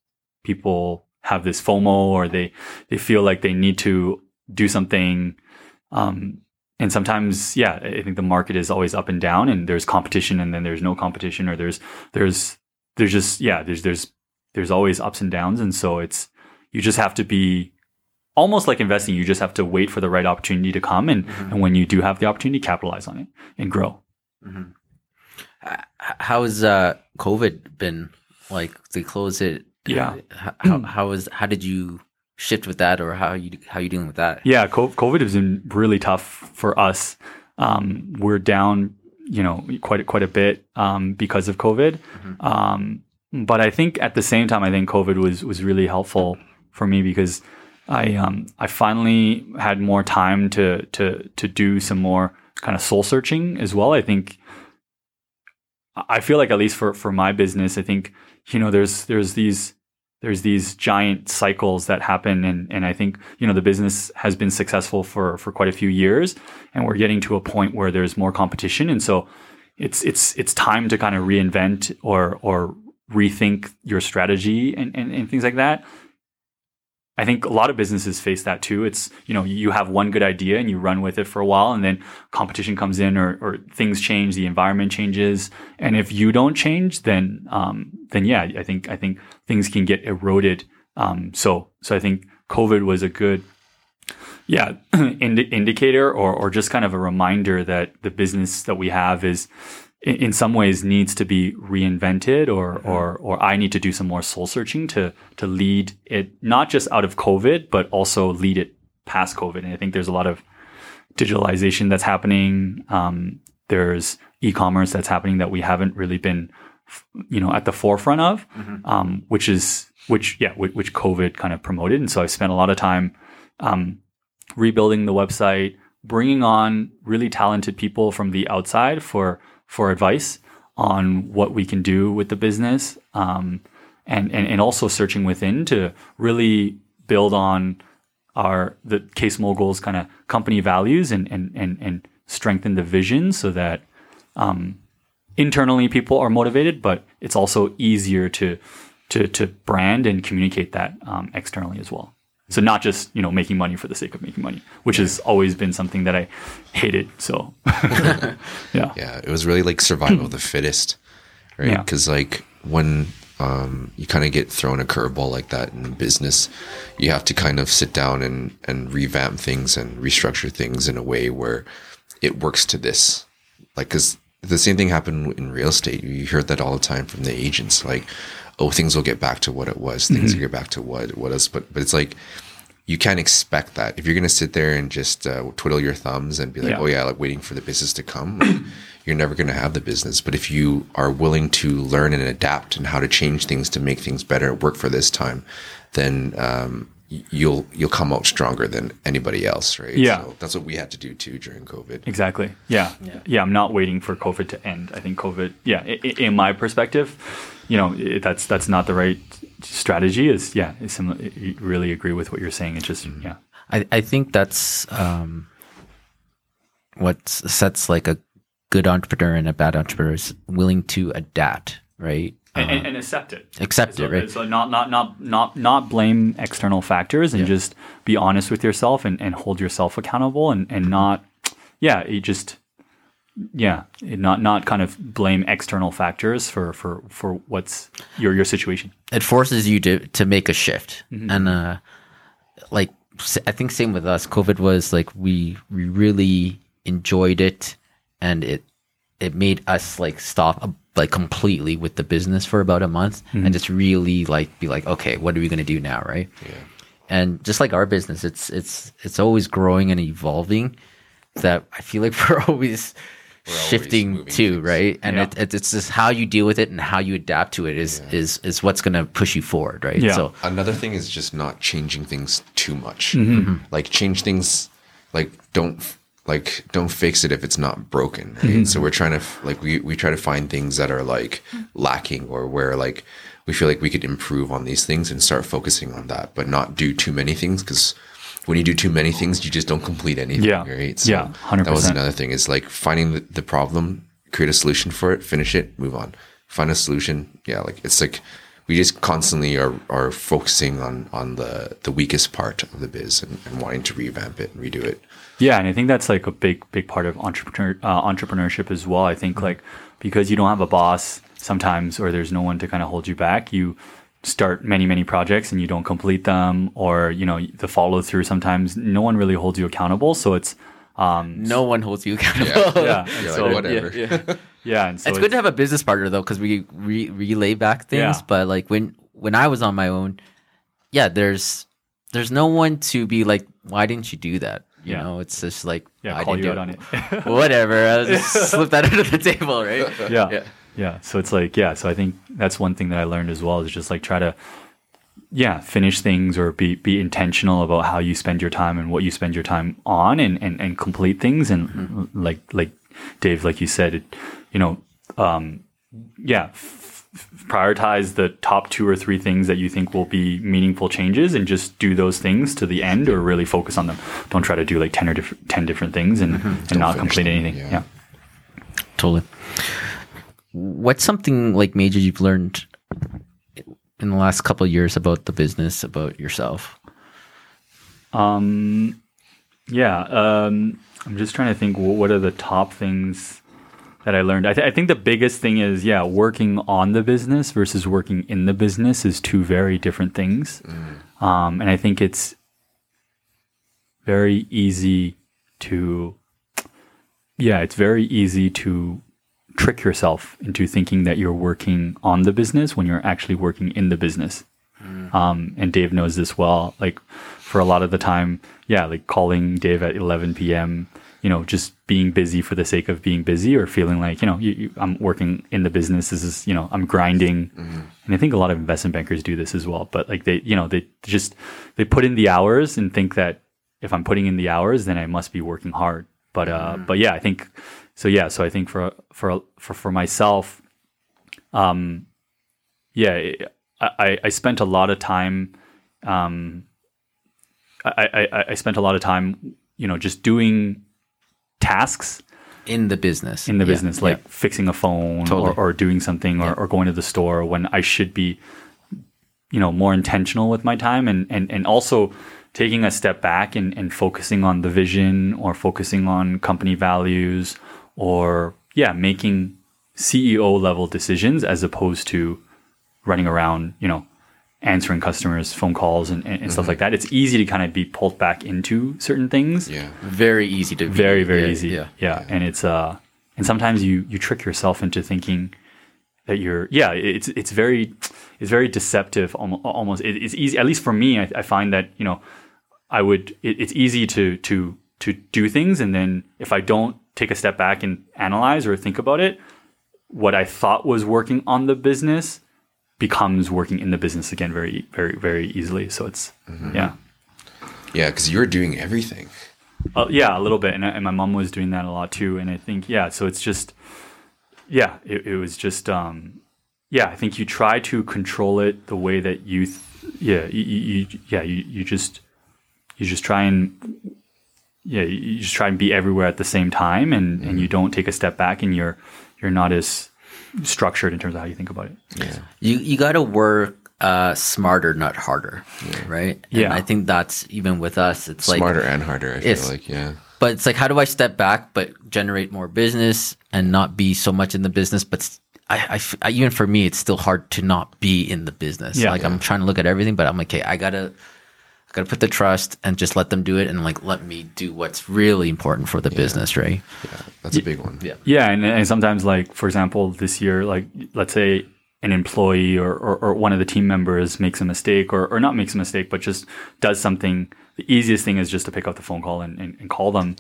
people have this FOMO or they they feel like they need to do something. Um, and sometimes, yeah, I think the market is always up and down, and there's competition, and then there's no competition, or there's there's there's just yeah, there's there's there's always ups and downs, and so it's you just have to be almost like investing. You just have to wait for the right opportunity to come, and and when you do have the opportunity, capitalize on it and grow. H- how has uh, COVID been? Like they close it. Yeah. How, how was how did you shift with that, or how you how you dealing with that? Yeah, COVID has been really tough for us. Um, we're down, you know, quite quite a bit um, because of COVID. Um, but I think at the same time, I think COVID was was really helpful for me because I um, I finally had more time to to to do some more kind of soul searching as well. I think I feel like at least for for my business, I think you know there's there's these there's these giant cycles that happen and and I think you know the business has been successful for for quite a few years and we're getting to a point where there's more competition and so it's it's it's time to kind of reinvent or or rethink your strategy and, and, and things like that. I think a lot of businesses face that too. It's, you know, you have one good idea and you run with it for a while and then competition comes in or, or things change, the environment changes. And if you don't change, then, um, then yeah, I think, I think things can get eroded. Um, so, so I think COVID was a good, yeah, indi- indicator or, or just kind of a reminder that the business that we have is, in, some ways needs to be reinvented or, or, or I need to do some more soul searching to, to lead it, not just out of COVID, but also lead it past COVID. And I think there's a lot of digitalization that's happening. Um, there's e-commerce that's happening that we haven't really been, you know, at the forefront of, um, which is, which, yeah, which, which COVID kind of promoted. And so I spent a lot of time, um, rebuilding the website, bringing on really talented people from the outside for for advice on what we can do with the business, um, and, and and also searching within to really build on our the case moguls kind of company values and and and and strengthen the vision so that um, internally people are motivated, but it's also easier to to to brand and communicate that um, externally as well. So not just you know making money for the sake of making money, which has always been something that I hated. So yeah, Yeah, it was really like survival of the fittest, right? Yeah. Because like when um, you kind of get thrown a curveball like that in business, you have to kind of sit down and and revamp things and restructure things in a way where it works to this. Like, because the same thing happened in real estate. You heard that all the time from the agents, like, oh, things will get back to what it was. Things will get back to what what is. But but it's like you can't expect that if you're going to sit there and just uh, twiddle your thumbs and be like, Yeah. oh yeah, like waiting for the business to come. like, you're never going to have the business. But if you are willing to learn and adapt and how to change things to make things better, work for this time, then um, you'll you'll come out stronger than anybody else, right? Yeah. So that's what we had to do too during COVID. Exactly. Yeah. yeah. I'm not waiting for COVID to end. I think COVID, yeah, i- i- in my perspective, you know, i that's that's not the right strategy. Is yeah, it's similar. I really agree with what you're saying. It's just yeah, I, I think that's um, what sets like a good entrepreneur and a bad entrepreneur is willing to adapt, right? and, and, and accept it. Accept so, it, right? So not not not not not blame external factors and just be honest with yourself and, and hold yourself accountable and and not yeah you just yeah not not kind of blame external factors for for for what's your your situation. it forces you to to make a shift. And uh like i think same with us. Covid was like we we really enjoyed it and it it made us like stop uh, like completely with the business for about a month and just really like be like okay what are we going to do now? Right? Yeah. and just like our business it's it's it's always growing and evolving that i feel like we're always always shifting moving too things. right and Yeah. it, it, it's just how you deal with it and how you adapt to it is is is what's going to push you forward right Yeah. so Another thing is just not changing things too much. Mm-hmm. Like change things, like don't like don't fix it if it's not broken. Right? Mm-hmm. So we're trying to like we we try to find things that are like lacking or where like we feel like we could improve on these things and start focusing on that, but not do too many things because when you do too many things, you just don't complete anything. Yeah. Right. Yeah, That was another thing is like finding the, the problem, create a solution for it, finish it, move on. Find a solution. Yeah. Like it's like we just constantly are, are focusing on, on the, the weakest part of the biz and, and wanting to revamp it and redo it. Yeah, and I think that's like a big, big part of entrepreneur uh, entrepreneurship as well. I think like because you don't have a boss sometimes, or there's no one to kind of hold you back, you start many, many projects and you don't complete them, or you know the follow through. Sometimes no one really holds you accountable, so it's um, no one holds you accountable yeah, and You're so like, whatever. yeah. yeah, and so it's good to have a business partner though because we re- relay back things Yeah. but like when when i was on my own yeah there's there's no one to be like why didn't you do that you Yeah. know it's just like yeah, I call didn't you do out on it. whatever i'll just slip that under the table right yeah. Yeah. so it's like yeah so i think that's one thing that i learned as well is just like try to yeah finish things or be be intentional about how you spend your time and what you spend your time on and and, and complete things. And like like dave like you said it you know um yeah f- prioritize the top two or three things that you think will be meaningful changes and just do those things to the end or really focus on them. Don't try to do like 10 or diff- 10 different things and and not complete them, anything. Yeah. yeah. totally what's something like major you've learned in the last couple of years about the business about yourself Um, yeah. Um, I'm just trying to think. What are the top things that I learned? I, th- I think the biggest thing is, yeah, working on the business versus working in the business is two very different things. Um, and I think it's very easy to, yeah, it's very easy to trick yourself into thinking that you're working on the business when you're actually working in the business um, and Dave knows this well. Like for a lot of the time, yeah, like calling Dave at 11 p.m. You know, just being busy for the sake of being busy, or feeling like you know, you, you, I'm working in the business. This is you know, I'm grinding, and I think a lot of investment bankers do this as well. But like they, you know, they just they put in the hours and think that if I'm putting in the hours, then I must be working hard. But uh, but yeah, I think so. Yeah, so I think for for for for myself, um, yeah, I, I, spent a lot of time, um, I, I, I spent a lot of time, you know, just doing tasks in the business in the Yeah, business, like yeah. fixing a phone Totally. or, or doing something or, or going to the store when I should be you know more intentional with my time and and and also taking a step back and, and focusing on the vision or focusing on company values or yeah making ceo level decisions as opposed to running around you know answering customers phone calls and, and, and stuff like that it's easy to kind of be pulled back into certain things Yeah. Very easy to be. very very yeah, easy Yeah. yeah. and it's uh and sometimes you you trick yourself into thinking that you're yeah it's it's very it's very deceptive almost, almost it's easy at least for me I, I find that you know i would it, it's easy to to to do things and then if i don't take a step back and analyze or think about it what i thought was working on the business becomes working in the business again very very very easily so it's yeah Yeah, because you're doing everything. Uh, yeah, a little bit, and, and my mom was doing that a lot too. And I think, yeah, so it's just, yeah, it, it was just, um, yeah, I think you try to control it the way that you, th- yeah, you, you, you- yeah, you, you just, you just try and, yeah, you you just try and be everywhere at the same time, and and you don't take a step back, and you're you're not as structured in terms of how you think about it. Yeah. You you got to work uh, smarter, not harder, right? And Yeah. I think that's even with us. It's like Smarter and harder, I feel like. Yeah. but it's like how do I step back but generate more business and not be so much in the business but s- I, I f- I- even for me it's still hard to not be in the business Yeah. like I'm trying to look at everything but I'm like okay I gotta I gotta put the trust and just let them do it and like let me do what's really important for the business right Yeah. That's a big one. yeah Yeah, and, and sometimes, like for example, this year, like let's say an employee or, or, or one of the team members makes a mistake, or, or not makes a mistake, but just does something. The easiest thing is just to pick up the phone call and, and, and call them.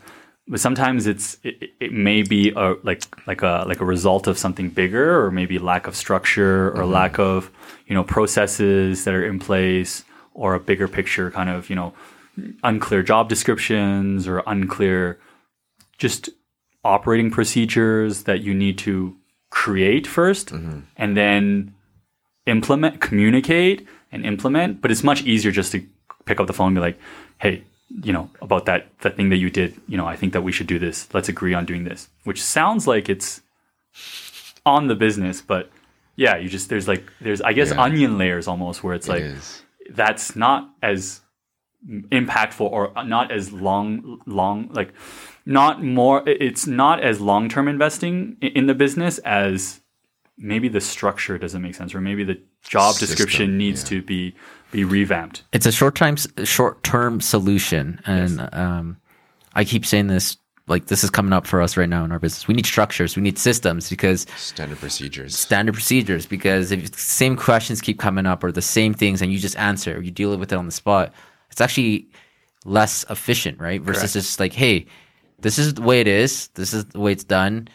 But sometimes it's it, it may be a like like a like a result of something bigger, or maybe lack of structure, or mm-hmm. lack of you know processes that are in place, or a bigger picture kind of you know unclear job descriptions or unclear just operating procedures that you need to create 1st mm-hmm. and then implement, communicate and implement. But it's much easier just to pick up the phone and be like, hey, you know, about that, that thing that you did, you know, I think that we should do this. Let's agree on doing this, which sounds like it's on the business, but yeah, you just, there's like, there's, I guess, Yeah. onion layers almost where it's It like, is. That's not as impactful or not as long long like not more it's not as long-term investing in the business as maybe the structure doesn't make sense or maybe the job System, description needs yeah. to be be revamped it's a short time short term solution and um, I keep saying this like this is coming up for us right now in our business we need structures we need systems because Standard procedures. standard procedures because if the same questions keep coming up or the same things and you just answer or you deal with it on the spot, it's actually less efficient, right? Versus just like, hey, this is the way it is, this is the way it's done.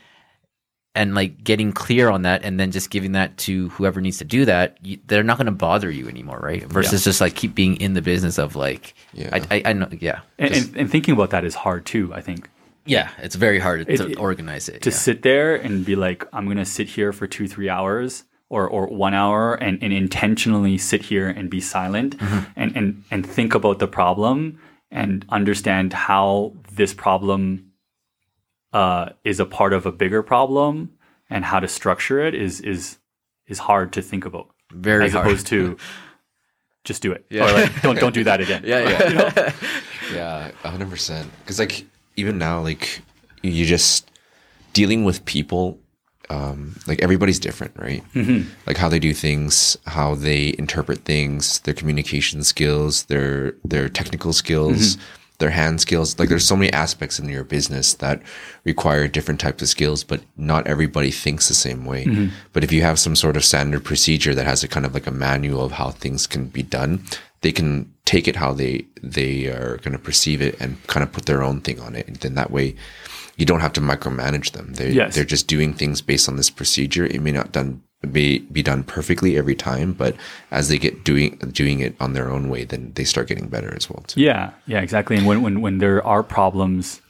And like getting clear on that and then just giving that to whoever needs to do that, you, they're not going to bother you anymore, right? Versus just like keep being in the business of like, Yeah. I, I, I know, yeah. and, and, and thinking about that is hard too i think Yeah, it's very hard to it- organize it. to yeah. sit there and be like i'm gonna sit here for two three hours or, or one hour and, and intentionally sit here and be silent and, and, and think about the problem and understand how this problem uh, is a part of a bigger problem and how to structure it is is is hard to think about Very as hard. opposed to just do it Yeah. or like don't don't do that again yeah, yeah. Yeah, hundred percent. Because like even now, like you just dealing with people. Um, like everybody's different, right? Mm-hmm. Like how they do things, how they interpret things, their communication skills, their their technical skills, their hand skills. Like there's so many aspects in your business that require different types of skills, but not everybody thinks the same way. But if you have some sort of standard procedure that has a kind of like a manual of how things can be done, they can take it how they they are going to perceive it and kind of put their own thing on it. And then that way, you don't have to micromanage them. They Yes. they're just doing things based on this procedure. It may not done be be done perfectly every time, but as they get doing doing it on their own way, then they start getting better as well too. Yeah, yeah, exactly. And when, when when there are problems,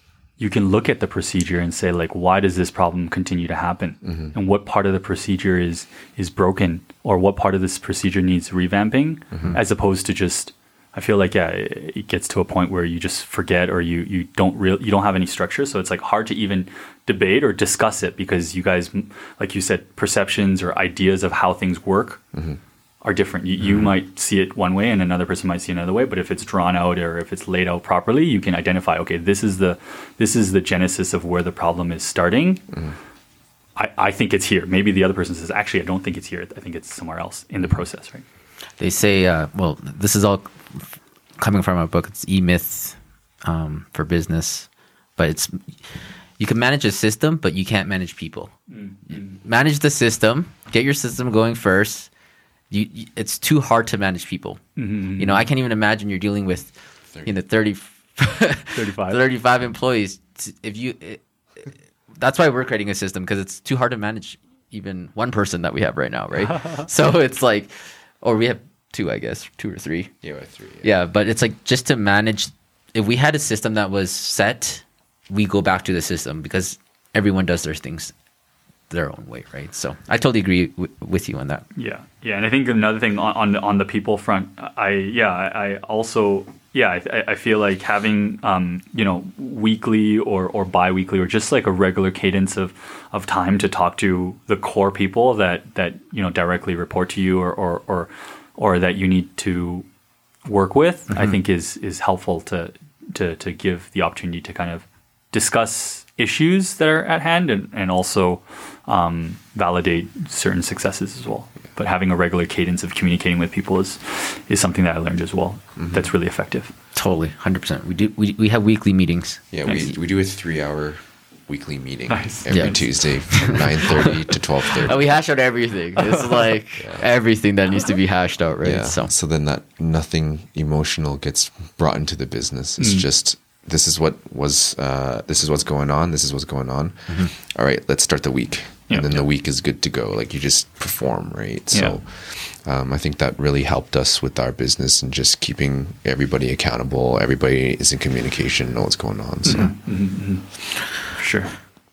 you can look at the procedure and say like, why does this problem continue to happen, mm-hmm. and what part of the procedure is is broken, or what part of this procedure needs revamping, mm-hmm. as opposed to just. I feel like yeah, it, it gets to a point where you just forget or you you don't real you don't have any structure, so it's like hard to even debate or discuss it because you guys, like you said, perceptions or ideas of how things work mm-hmm. are different. You, you mm-hmm. might see it one way, and another person might see it another way. But if it's drawn out or if it's laid out properly, you can identify. Okay, this is the this is the genesis of where the problem is starting. Mm-hmm. I, I think it's here. Maybe the other person says, actually, I don't think it's here. I think it's somewhere else in the process, right? They say, uh, well, this is all coming from a book. It's E Myth um, for business, but it's you can manage a system, but you can't manage people. Manage the system, get your system going first. You, you- it's too hard to manage people. You know, I can't even imagine you're dealing with, you know, 30, 35. 35 employees. If you, it, that's why we're creating a system because it's too hard to manage even one person that we have right now, right? so it's like, or we have two, I guess, two or three. Yeah, with three. Yeah, but it's like just to manage. If we had a system that was set, we go back to the system because everyone does their things their own way, right? So I totally agree w- with you on that. Yeah, yeah, and I think another thing on on the, on the people front, I yeah, I, I also yeah, I, I- feel like having um, you know weekly or or biweekly or just like a regular cadence of of time to talk to the core people that that you know directly report to you or or or, or that you need to work with, I think is is helpful to to to give the opportunity to kind of discuss issues that are at hand and and also um, validate certain successes as well. But having a regular cadence of communicating with people is is something that I learned as well. Mm-hmm. That's really effective. Totally, hundred percent. We do. We, we have weekly meetings. Yeah, we, we do a three hour weekly meeting Nice. every Yeah. Tuesday from 9.30 to 12.30. And we hash out everything. It's like everything that needs to be hashed out, right? yeah. So So. then that nothing emotional gets brought into the business. It's mm. just this is what was uh, this is what's going on. This is what's going on. Mm-hmm. All right, let's start the week, Yeah. and then the week is good to go. Like you just perform, right? So. Um, I think that really helped us with our business and just keeping everybody accountable. Everybody is in communication, know what's going on. So For sure.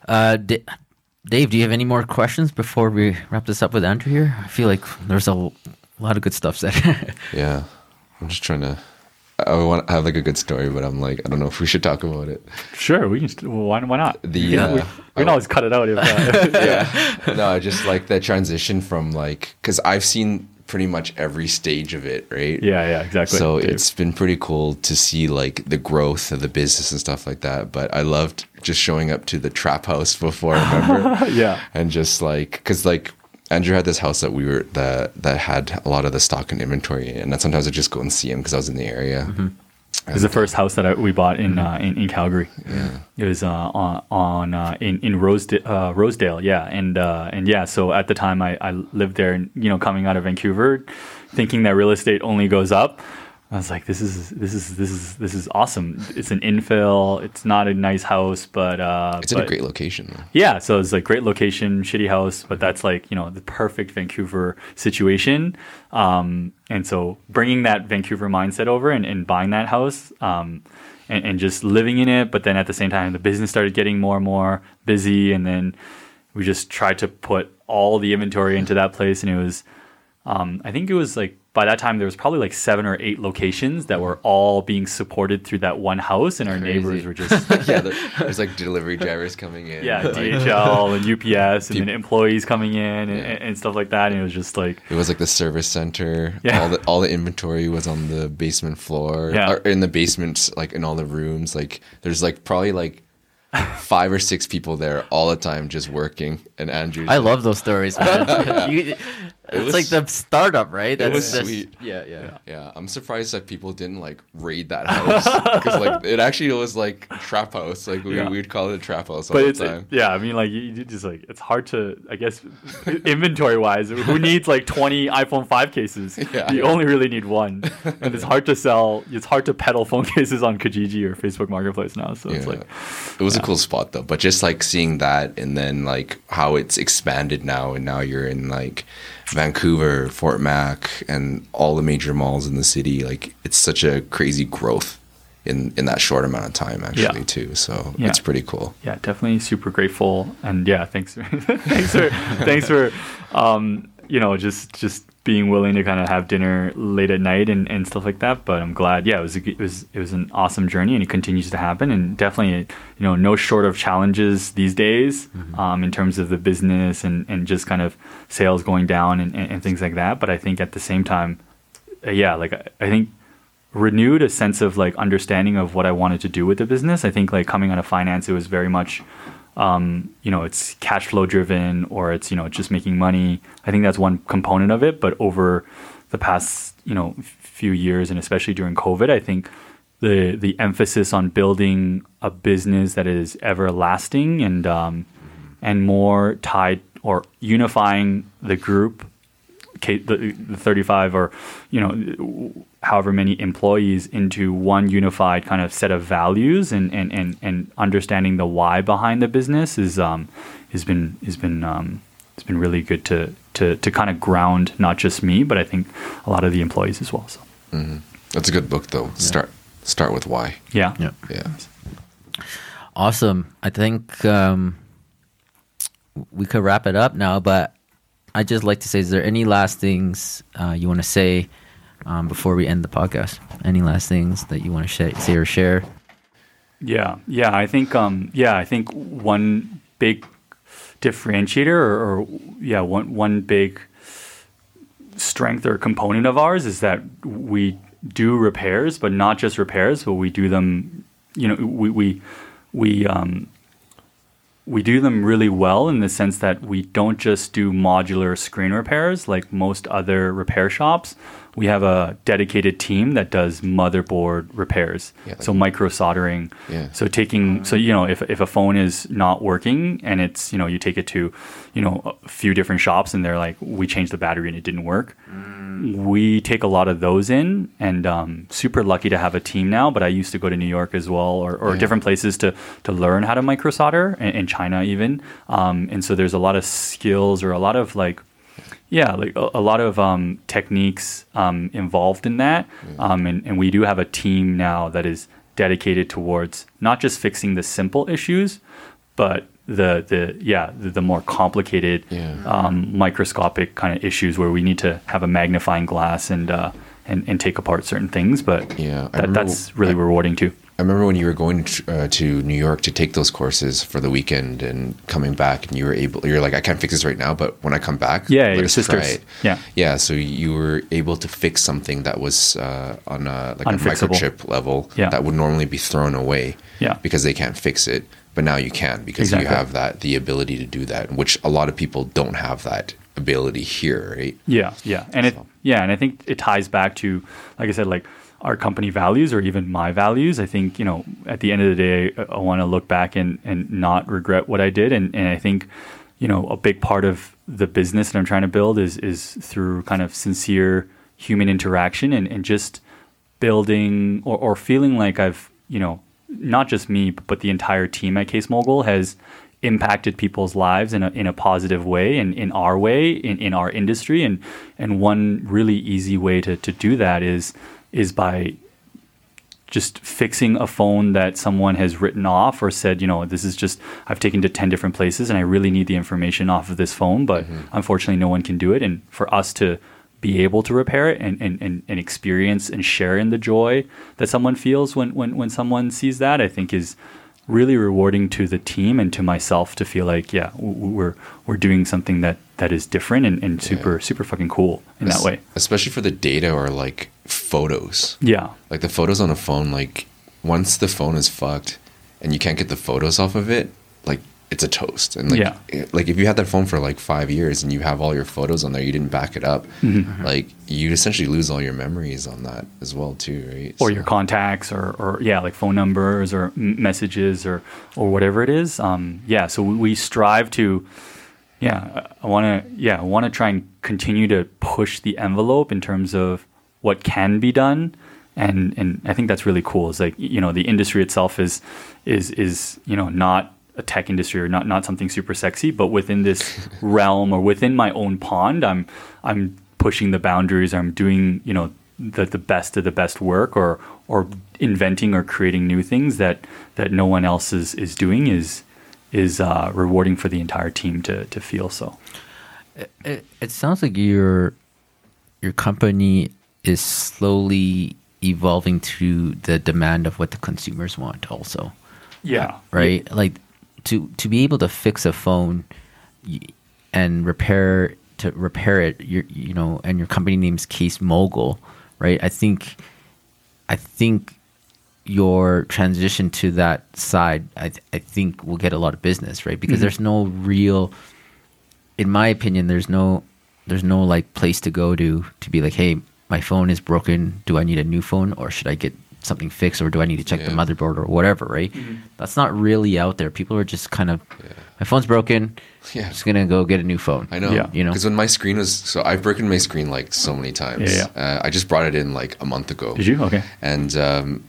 Uh, D- Dave, do you have any more questions before we wrap this up with Andrew here? I feel like there's a l- lot of good stuff said. Yeah, I'm just trying to. I want to have like a good story, but I'm like, I don't know if we should talk about it. Sure, we can. st- Well, why, why not? The, we, can, uh, we, we can always cut it out if. Uh, yeah, no, I just like the transition from like because I've seen pretty much every stage of it, right? yeah, yeah, exactly. So Dave. it's been pretty cool to see like the growth of the business and stuff like that. But I loved just showing up to the trap house before, remember? yeah, and just like because like Andrew had this house that we were that that had a lot of the stock and inventory, and then sometimes I just go and see him because I was in the area. it was the first house that I, we bought in, uh, in in Calgary. Yeah, it was uh, on on uh, in in Rosedale, uh, Rosedale. Yeah, and uh, and yeah. So at the time, I, I lived there, and you know, coming out of Vancouver, thinking that real estate only goes up. I was like, this is this is this is this is awesome. It's an infill. It's not a nice house, but uh, It's in a great location. Though. Yeah, so it's like great location, shitty house, but that's like you know the perfect Vancouver situation. Um, and so bringing that Vancouver mindset over and, and buying that house, um, and, and just living in it, but then at the same time the business started getting more and more busy, and then we just tried to put all the inventory into that place, and it was, um, I think it was like by that time there was probably like seven or eight locations that were all being supported through that one house, and our Crazy. neighbors were just yeah, there's like delivery drivers coming in. yeah, like, DHL and UPS, and then employees coming in and, Yeah. and stuff like that. And it was just like, It was like the service center. Yeah. All the all the inventory was on the basement floor. Yeah. Or in the basement, like in all the rooms. Like there's like probably like five or six people there all the time just working. And andrew I love those stories, man. You- it's was- like the startup, right? That's was just- sweet. Yeah, yeah. Yeah, I'm surprised that people didn't like raid that house because like it actually was like trap house. Like we Yeah. we'd call it a trap house all but the it's time. yeah. I mean, like you, you just like it's hard to, I guess, inventory wise, who needs like twenty iPhone five cases? Yeah. you only really need one, and it's hard to sell. It's hard to peddle phone cases on Kijiji or Facebook Marketplace now. So it's like, it was a cool spot though. But just like seeing that and then like how it's expanded now and now you're in like Vancouver, Fort Mac and all the major malls in the city, like it's such a crazy growth in in that short amount of time actually Yeah. too. So Yeah. it's pretty cool. yeah, definitely super grateful, and yeah, thanks, thanks for, thanks for, um, you know, just just being willing to kind of have dinner late at night and, and stuff like that. But I'm glad. Yeah, it was a, it was it was an awesome journey, and it continues to happen. And definitely, you know, no short of challenges these days um, in terms of the business and, and just kind of sales going down and, and, and things like that. But I think at the same time, uh, yeah, like I, I think renewed a sense of like understanding of what I wanted to do with the business. I think like coming out of finance, it was very much, um, you know, it's cash flow driven or it's you know just making money. I think that's one component of it. But over the past you know few years and especially during COVID, I think the the emphasis on building a business that is everlasting and um, and more tied or unifying the group the, the 35 or you know however many employees into one unified kind of set of values and and, and, and understanding the why behind the business is um has been has been um it's been really good to to to kind of ground not just me but I think a lot of the employees as well so That's a good book though. Start start with why. yeah Yeah. Yeah. Awesome. I think um, we could wrap it up now, but I'd just like to say, is there any last things uh, you want to say um, before we end the podcast? Any last things that you want to sh- say or share? Yeah, yeah. I think, um, yeah, I think one big differentiator, or, or yeah, one one big strength or component of ours is that we do repairs, but not just repairs, but we do them. You know, we we we um, we do them really well in the sense that we don't just do modular screen repairs like most other repair shops. We have a dedicated team that does motherboard repairs, Yeah, like- so micro soldering. Yeah. So taking so you know if if a phone is not working and it's you know you take it to you know a few different shops and they're like we changed the battery and it didn't work. We take a lot of those in and um, super lucky to have a team now. But I used to go to New York as well or, or Yeah. different places to to learn how to micro solder in, in China even. Um, and so there's a lot of skills or a lot of like yeah, like a, a lot of um, techniques um, involved in that, um, and, and we do have a team now that is dedicated towards not just fixing the simple issues, but the the yeah the, the more complicated Yeah. um, microscopic kind of issues where we need to have a magnifying glass and uh, and, and take apart certain things. But Yeah, that, remember- that's really rewarding too. I remember when you were going to, uh, to New York to take those courses for the weekend and coming back, and you were able. You're like, I can't fix this right now, but when I come back, Yeah, your sisters. it." Yeah. yeah. So you were able to fix something that was uh, on a like a microchip level Yeah. that would normally be thrown away, Yeah. because they can't fix it. But now you can because Exactly. you have that the ability to do that, which a lot of people don't have that ability here, right? Yeah, yeah, and it yeah, and I think it ties back to, like I said, like our company values or even my values. I think you know at the end of the day, I, I want to look back and and not regret what I did, and and I think you know a big part of the business that I'm trying to build is is through kind of sincere human interaction and and just building or, or feeling like I've, you know, not just me, but the entire team at Case Mogul has impacted people's lives in a, in a positive way and in our way, in, in our industry. And, and one really easy way to, to do that is, is by just fixing a phone that someone has written off or said, you know, this is just, I've taken to 10 different places and I really need the information off of this phone, but mm-hmm. unfortunately no one can do it. And for us to be able to repair it and, and, and, and experience and share in the joy that someone feels when, when, when someone sees that, I think is really rewarding to the team and to myself to feel like, yeah, we're, we're doing something that, that is different and, and super, super fucking cool in that way. especially for the data or like photos. Yeah. Like the photos on a phone, like once the phone is fucked and you can't get the photos off of it, it's a toast. And like, Yeah. it- like if you had that phone for like five years and you have all your photos on there, you didn't back it up, Mm-hmm. like you essentially lose all your memories on that as well too, right? or So- your contacts or, or yeah like phone numbers or messages or or whatever it is um, yeah so we, we strive to yeah i want to yeah i want to try and continue to push the envelope in terms of what can be done and and i think that's really cool it's like you know the industry itself is is is you know not a tech industry or not not something super sexy but within this realm or within my own pond i'm i'm pushing the boundaries. I'm doing you know the, the best of the best work or or inventing or creating new things that that no one else is is doing is is uh, rewarding for the entire team to to feel so. It, it sounds like you're your company is slowly evolving to the demand of what the consumers want also. Yeah. right? Like to to be able to fix a phone and repair to repair it you you know and your company name's case mogul right? I think i think your transition to that side i th- i think will get a lot of business right? Because mm-hmm. there's no real in my opinion there's no there's no like place to go to to be like hey my phone is broken. Do i need a new phone or should i get something fixed or do i need to check the motherboard or whatever right that's not really out there people are just kind of my phone's broken Yeah. i'm just gonna go get a new phone I know. Yeah. You know? Because when my screen was so I've broken my screen like so many times. Yeah, Uh, I just brought it in like a month ago. Did you? Okay. And um,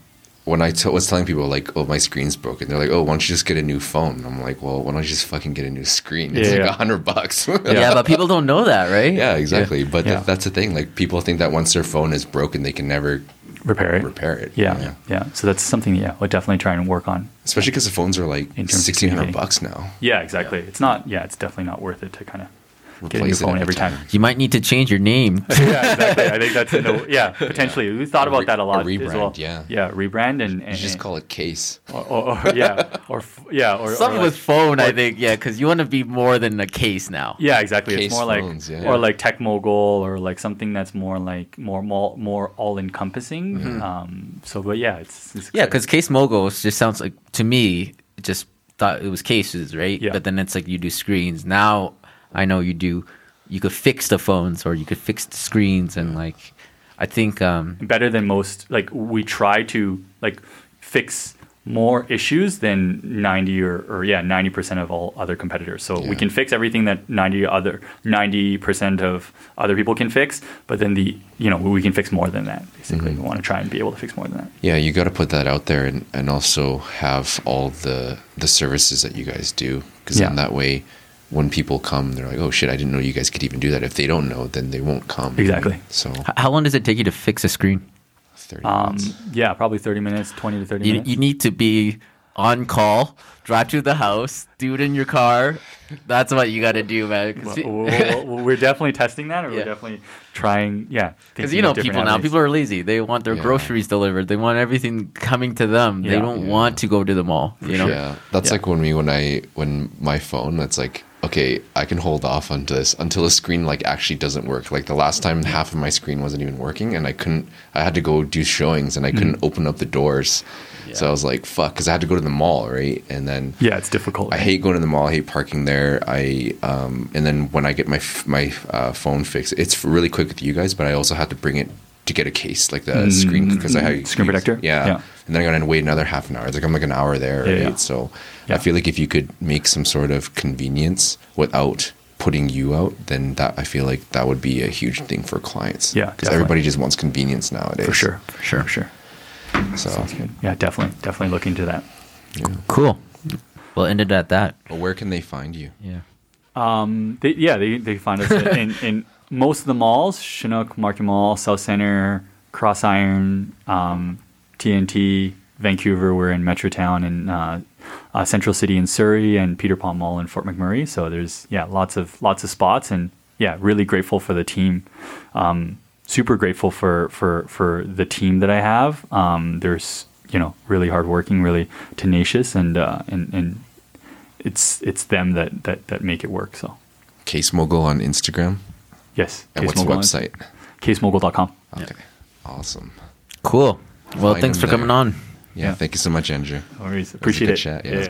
when I t- was telling people like, "Oh, my screen's broken," they're like, "Oh, why don't you just get a new phone?" I'm like, "Well, why don't you just fucking get a new screen? It's Yeah, like yeah. a hundred bucks." yeah. but people don't know that right Yeah, exactly. But Yeah. th- that's the thing. Like people think that once their phone is broken, they can never Repair it. repair it. Yeah, yeah. So that's something. Yeah, we'll definitely try and work on. Especially because the phones are like In terms of sixteen hundred bucks now. Yeah, exactly. It's not. Yeah, it's definitely not worth it to kind of get a new phone every time. time. you might need to change your name yeah, exactly. I think that's yeah, potentially. We thought about re- that a lot a as rebrand, well. yeah. yeah, rebrand and, and just call it case. or, or, or yeah, or yeah, or something or like, with phone i think yeah because you want to be more than a case now yeah, exactly. Case it's more like yeah. or like tech mogul or like something that's more like more more, more all encompassing. Mm-hmm. Um, so, but yeah, it's, it's Yeah, because Case Mogul just sounds like to me just thought it was cases, right? Yeah. But then it's like you do screens. Now I know you do. You could fix the phones or you could fix the screens and like I think um better than most like we try to like fix more issues than 90 or, or yeah 90% of all other competitors so we can fix everything that 90 other 90% of other people can fix but then the you know we can fix more than that basically Mm-hmm. we want to try and be able to fix more than that Yeah, you got to put that out there and, and also have all the the services that you guys do because Yeah. then that way when people come they're like oh shit I didn't know you guys could even do that if they don't know then they won't come Exactly. so how long does it take you to fix a screen? 30 um, minutes. yeah probably 30 minutes 20 to 30 You, minutes you need to be on call, drive to the house, do it in your car. That's what you got to do, man. Well, well, well, we're definitely testing that or Yeah. we're definitely trying yeah because you know of different people now, people are lazy. They want their Yeah. groceries delivered. They want everything coming to them. They don't Yeah. want to go to the mall. You know. yeah that's Yeah. like when me when I when my phone that's like okay I can hold off on this until the screen like actually doesn't work like the last time half of my screen wasn't even working and I couldn't I had to go do showings and I couldn't Mm-hmm. open up the doors so I was like fuck because I had to go to the mall right and then yeah it's difficult I hate going to the mall. I hate parking there. I um, and then when I get my f- my uh, phone fixed, it's really quick with you guys. But I also had to bring it to get a case like the screen because I had Mm, Screen protector? Yeah. Yeah. And then I got to wait another half an hour. It's like I'm like an hour there. Yeah, right? yeah. So Yeah. I feel like if you could make some sort of convenience without putting you out, then that I feel like that would be a huge thing for clients. Yeah, because everybody just wants convenience nowadays. for sure for sure for sure So, Sounds. Yeah, definitely, definitely look into that. Cool. Well, ended at that. but where can they find you? Yeah. Um, they, yeah, they, they find us in, in most of the malls: Chinook, Market Mall, Southcentre, Cross Iron, um, TNT, Vancouver. We're in Metrotown and uh, uh, Central City in Surrey, and Peter Pond Mall in Fort McMurray. So there's yeah, lots of lots of spots, and yeah, really grateful for the team. Um, super grateful for for for the team that I have. Um, there's you know really hardworking, really tenacious, and uh, and and it's it's them that that that make it work. So Case Mogul on Instagram. yes, And what's the Mogul- website? CaseMogul.com. Okay, awesome. Cool. Well, thanks them for coming on. Yeah, Yeah. thank you so much, Andrew. No worries. a Appreciate good it. chat, yeah.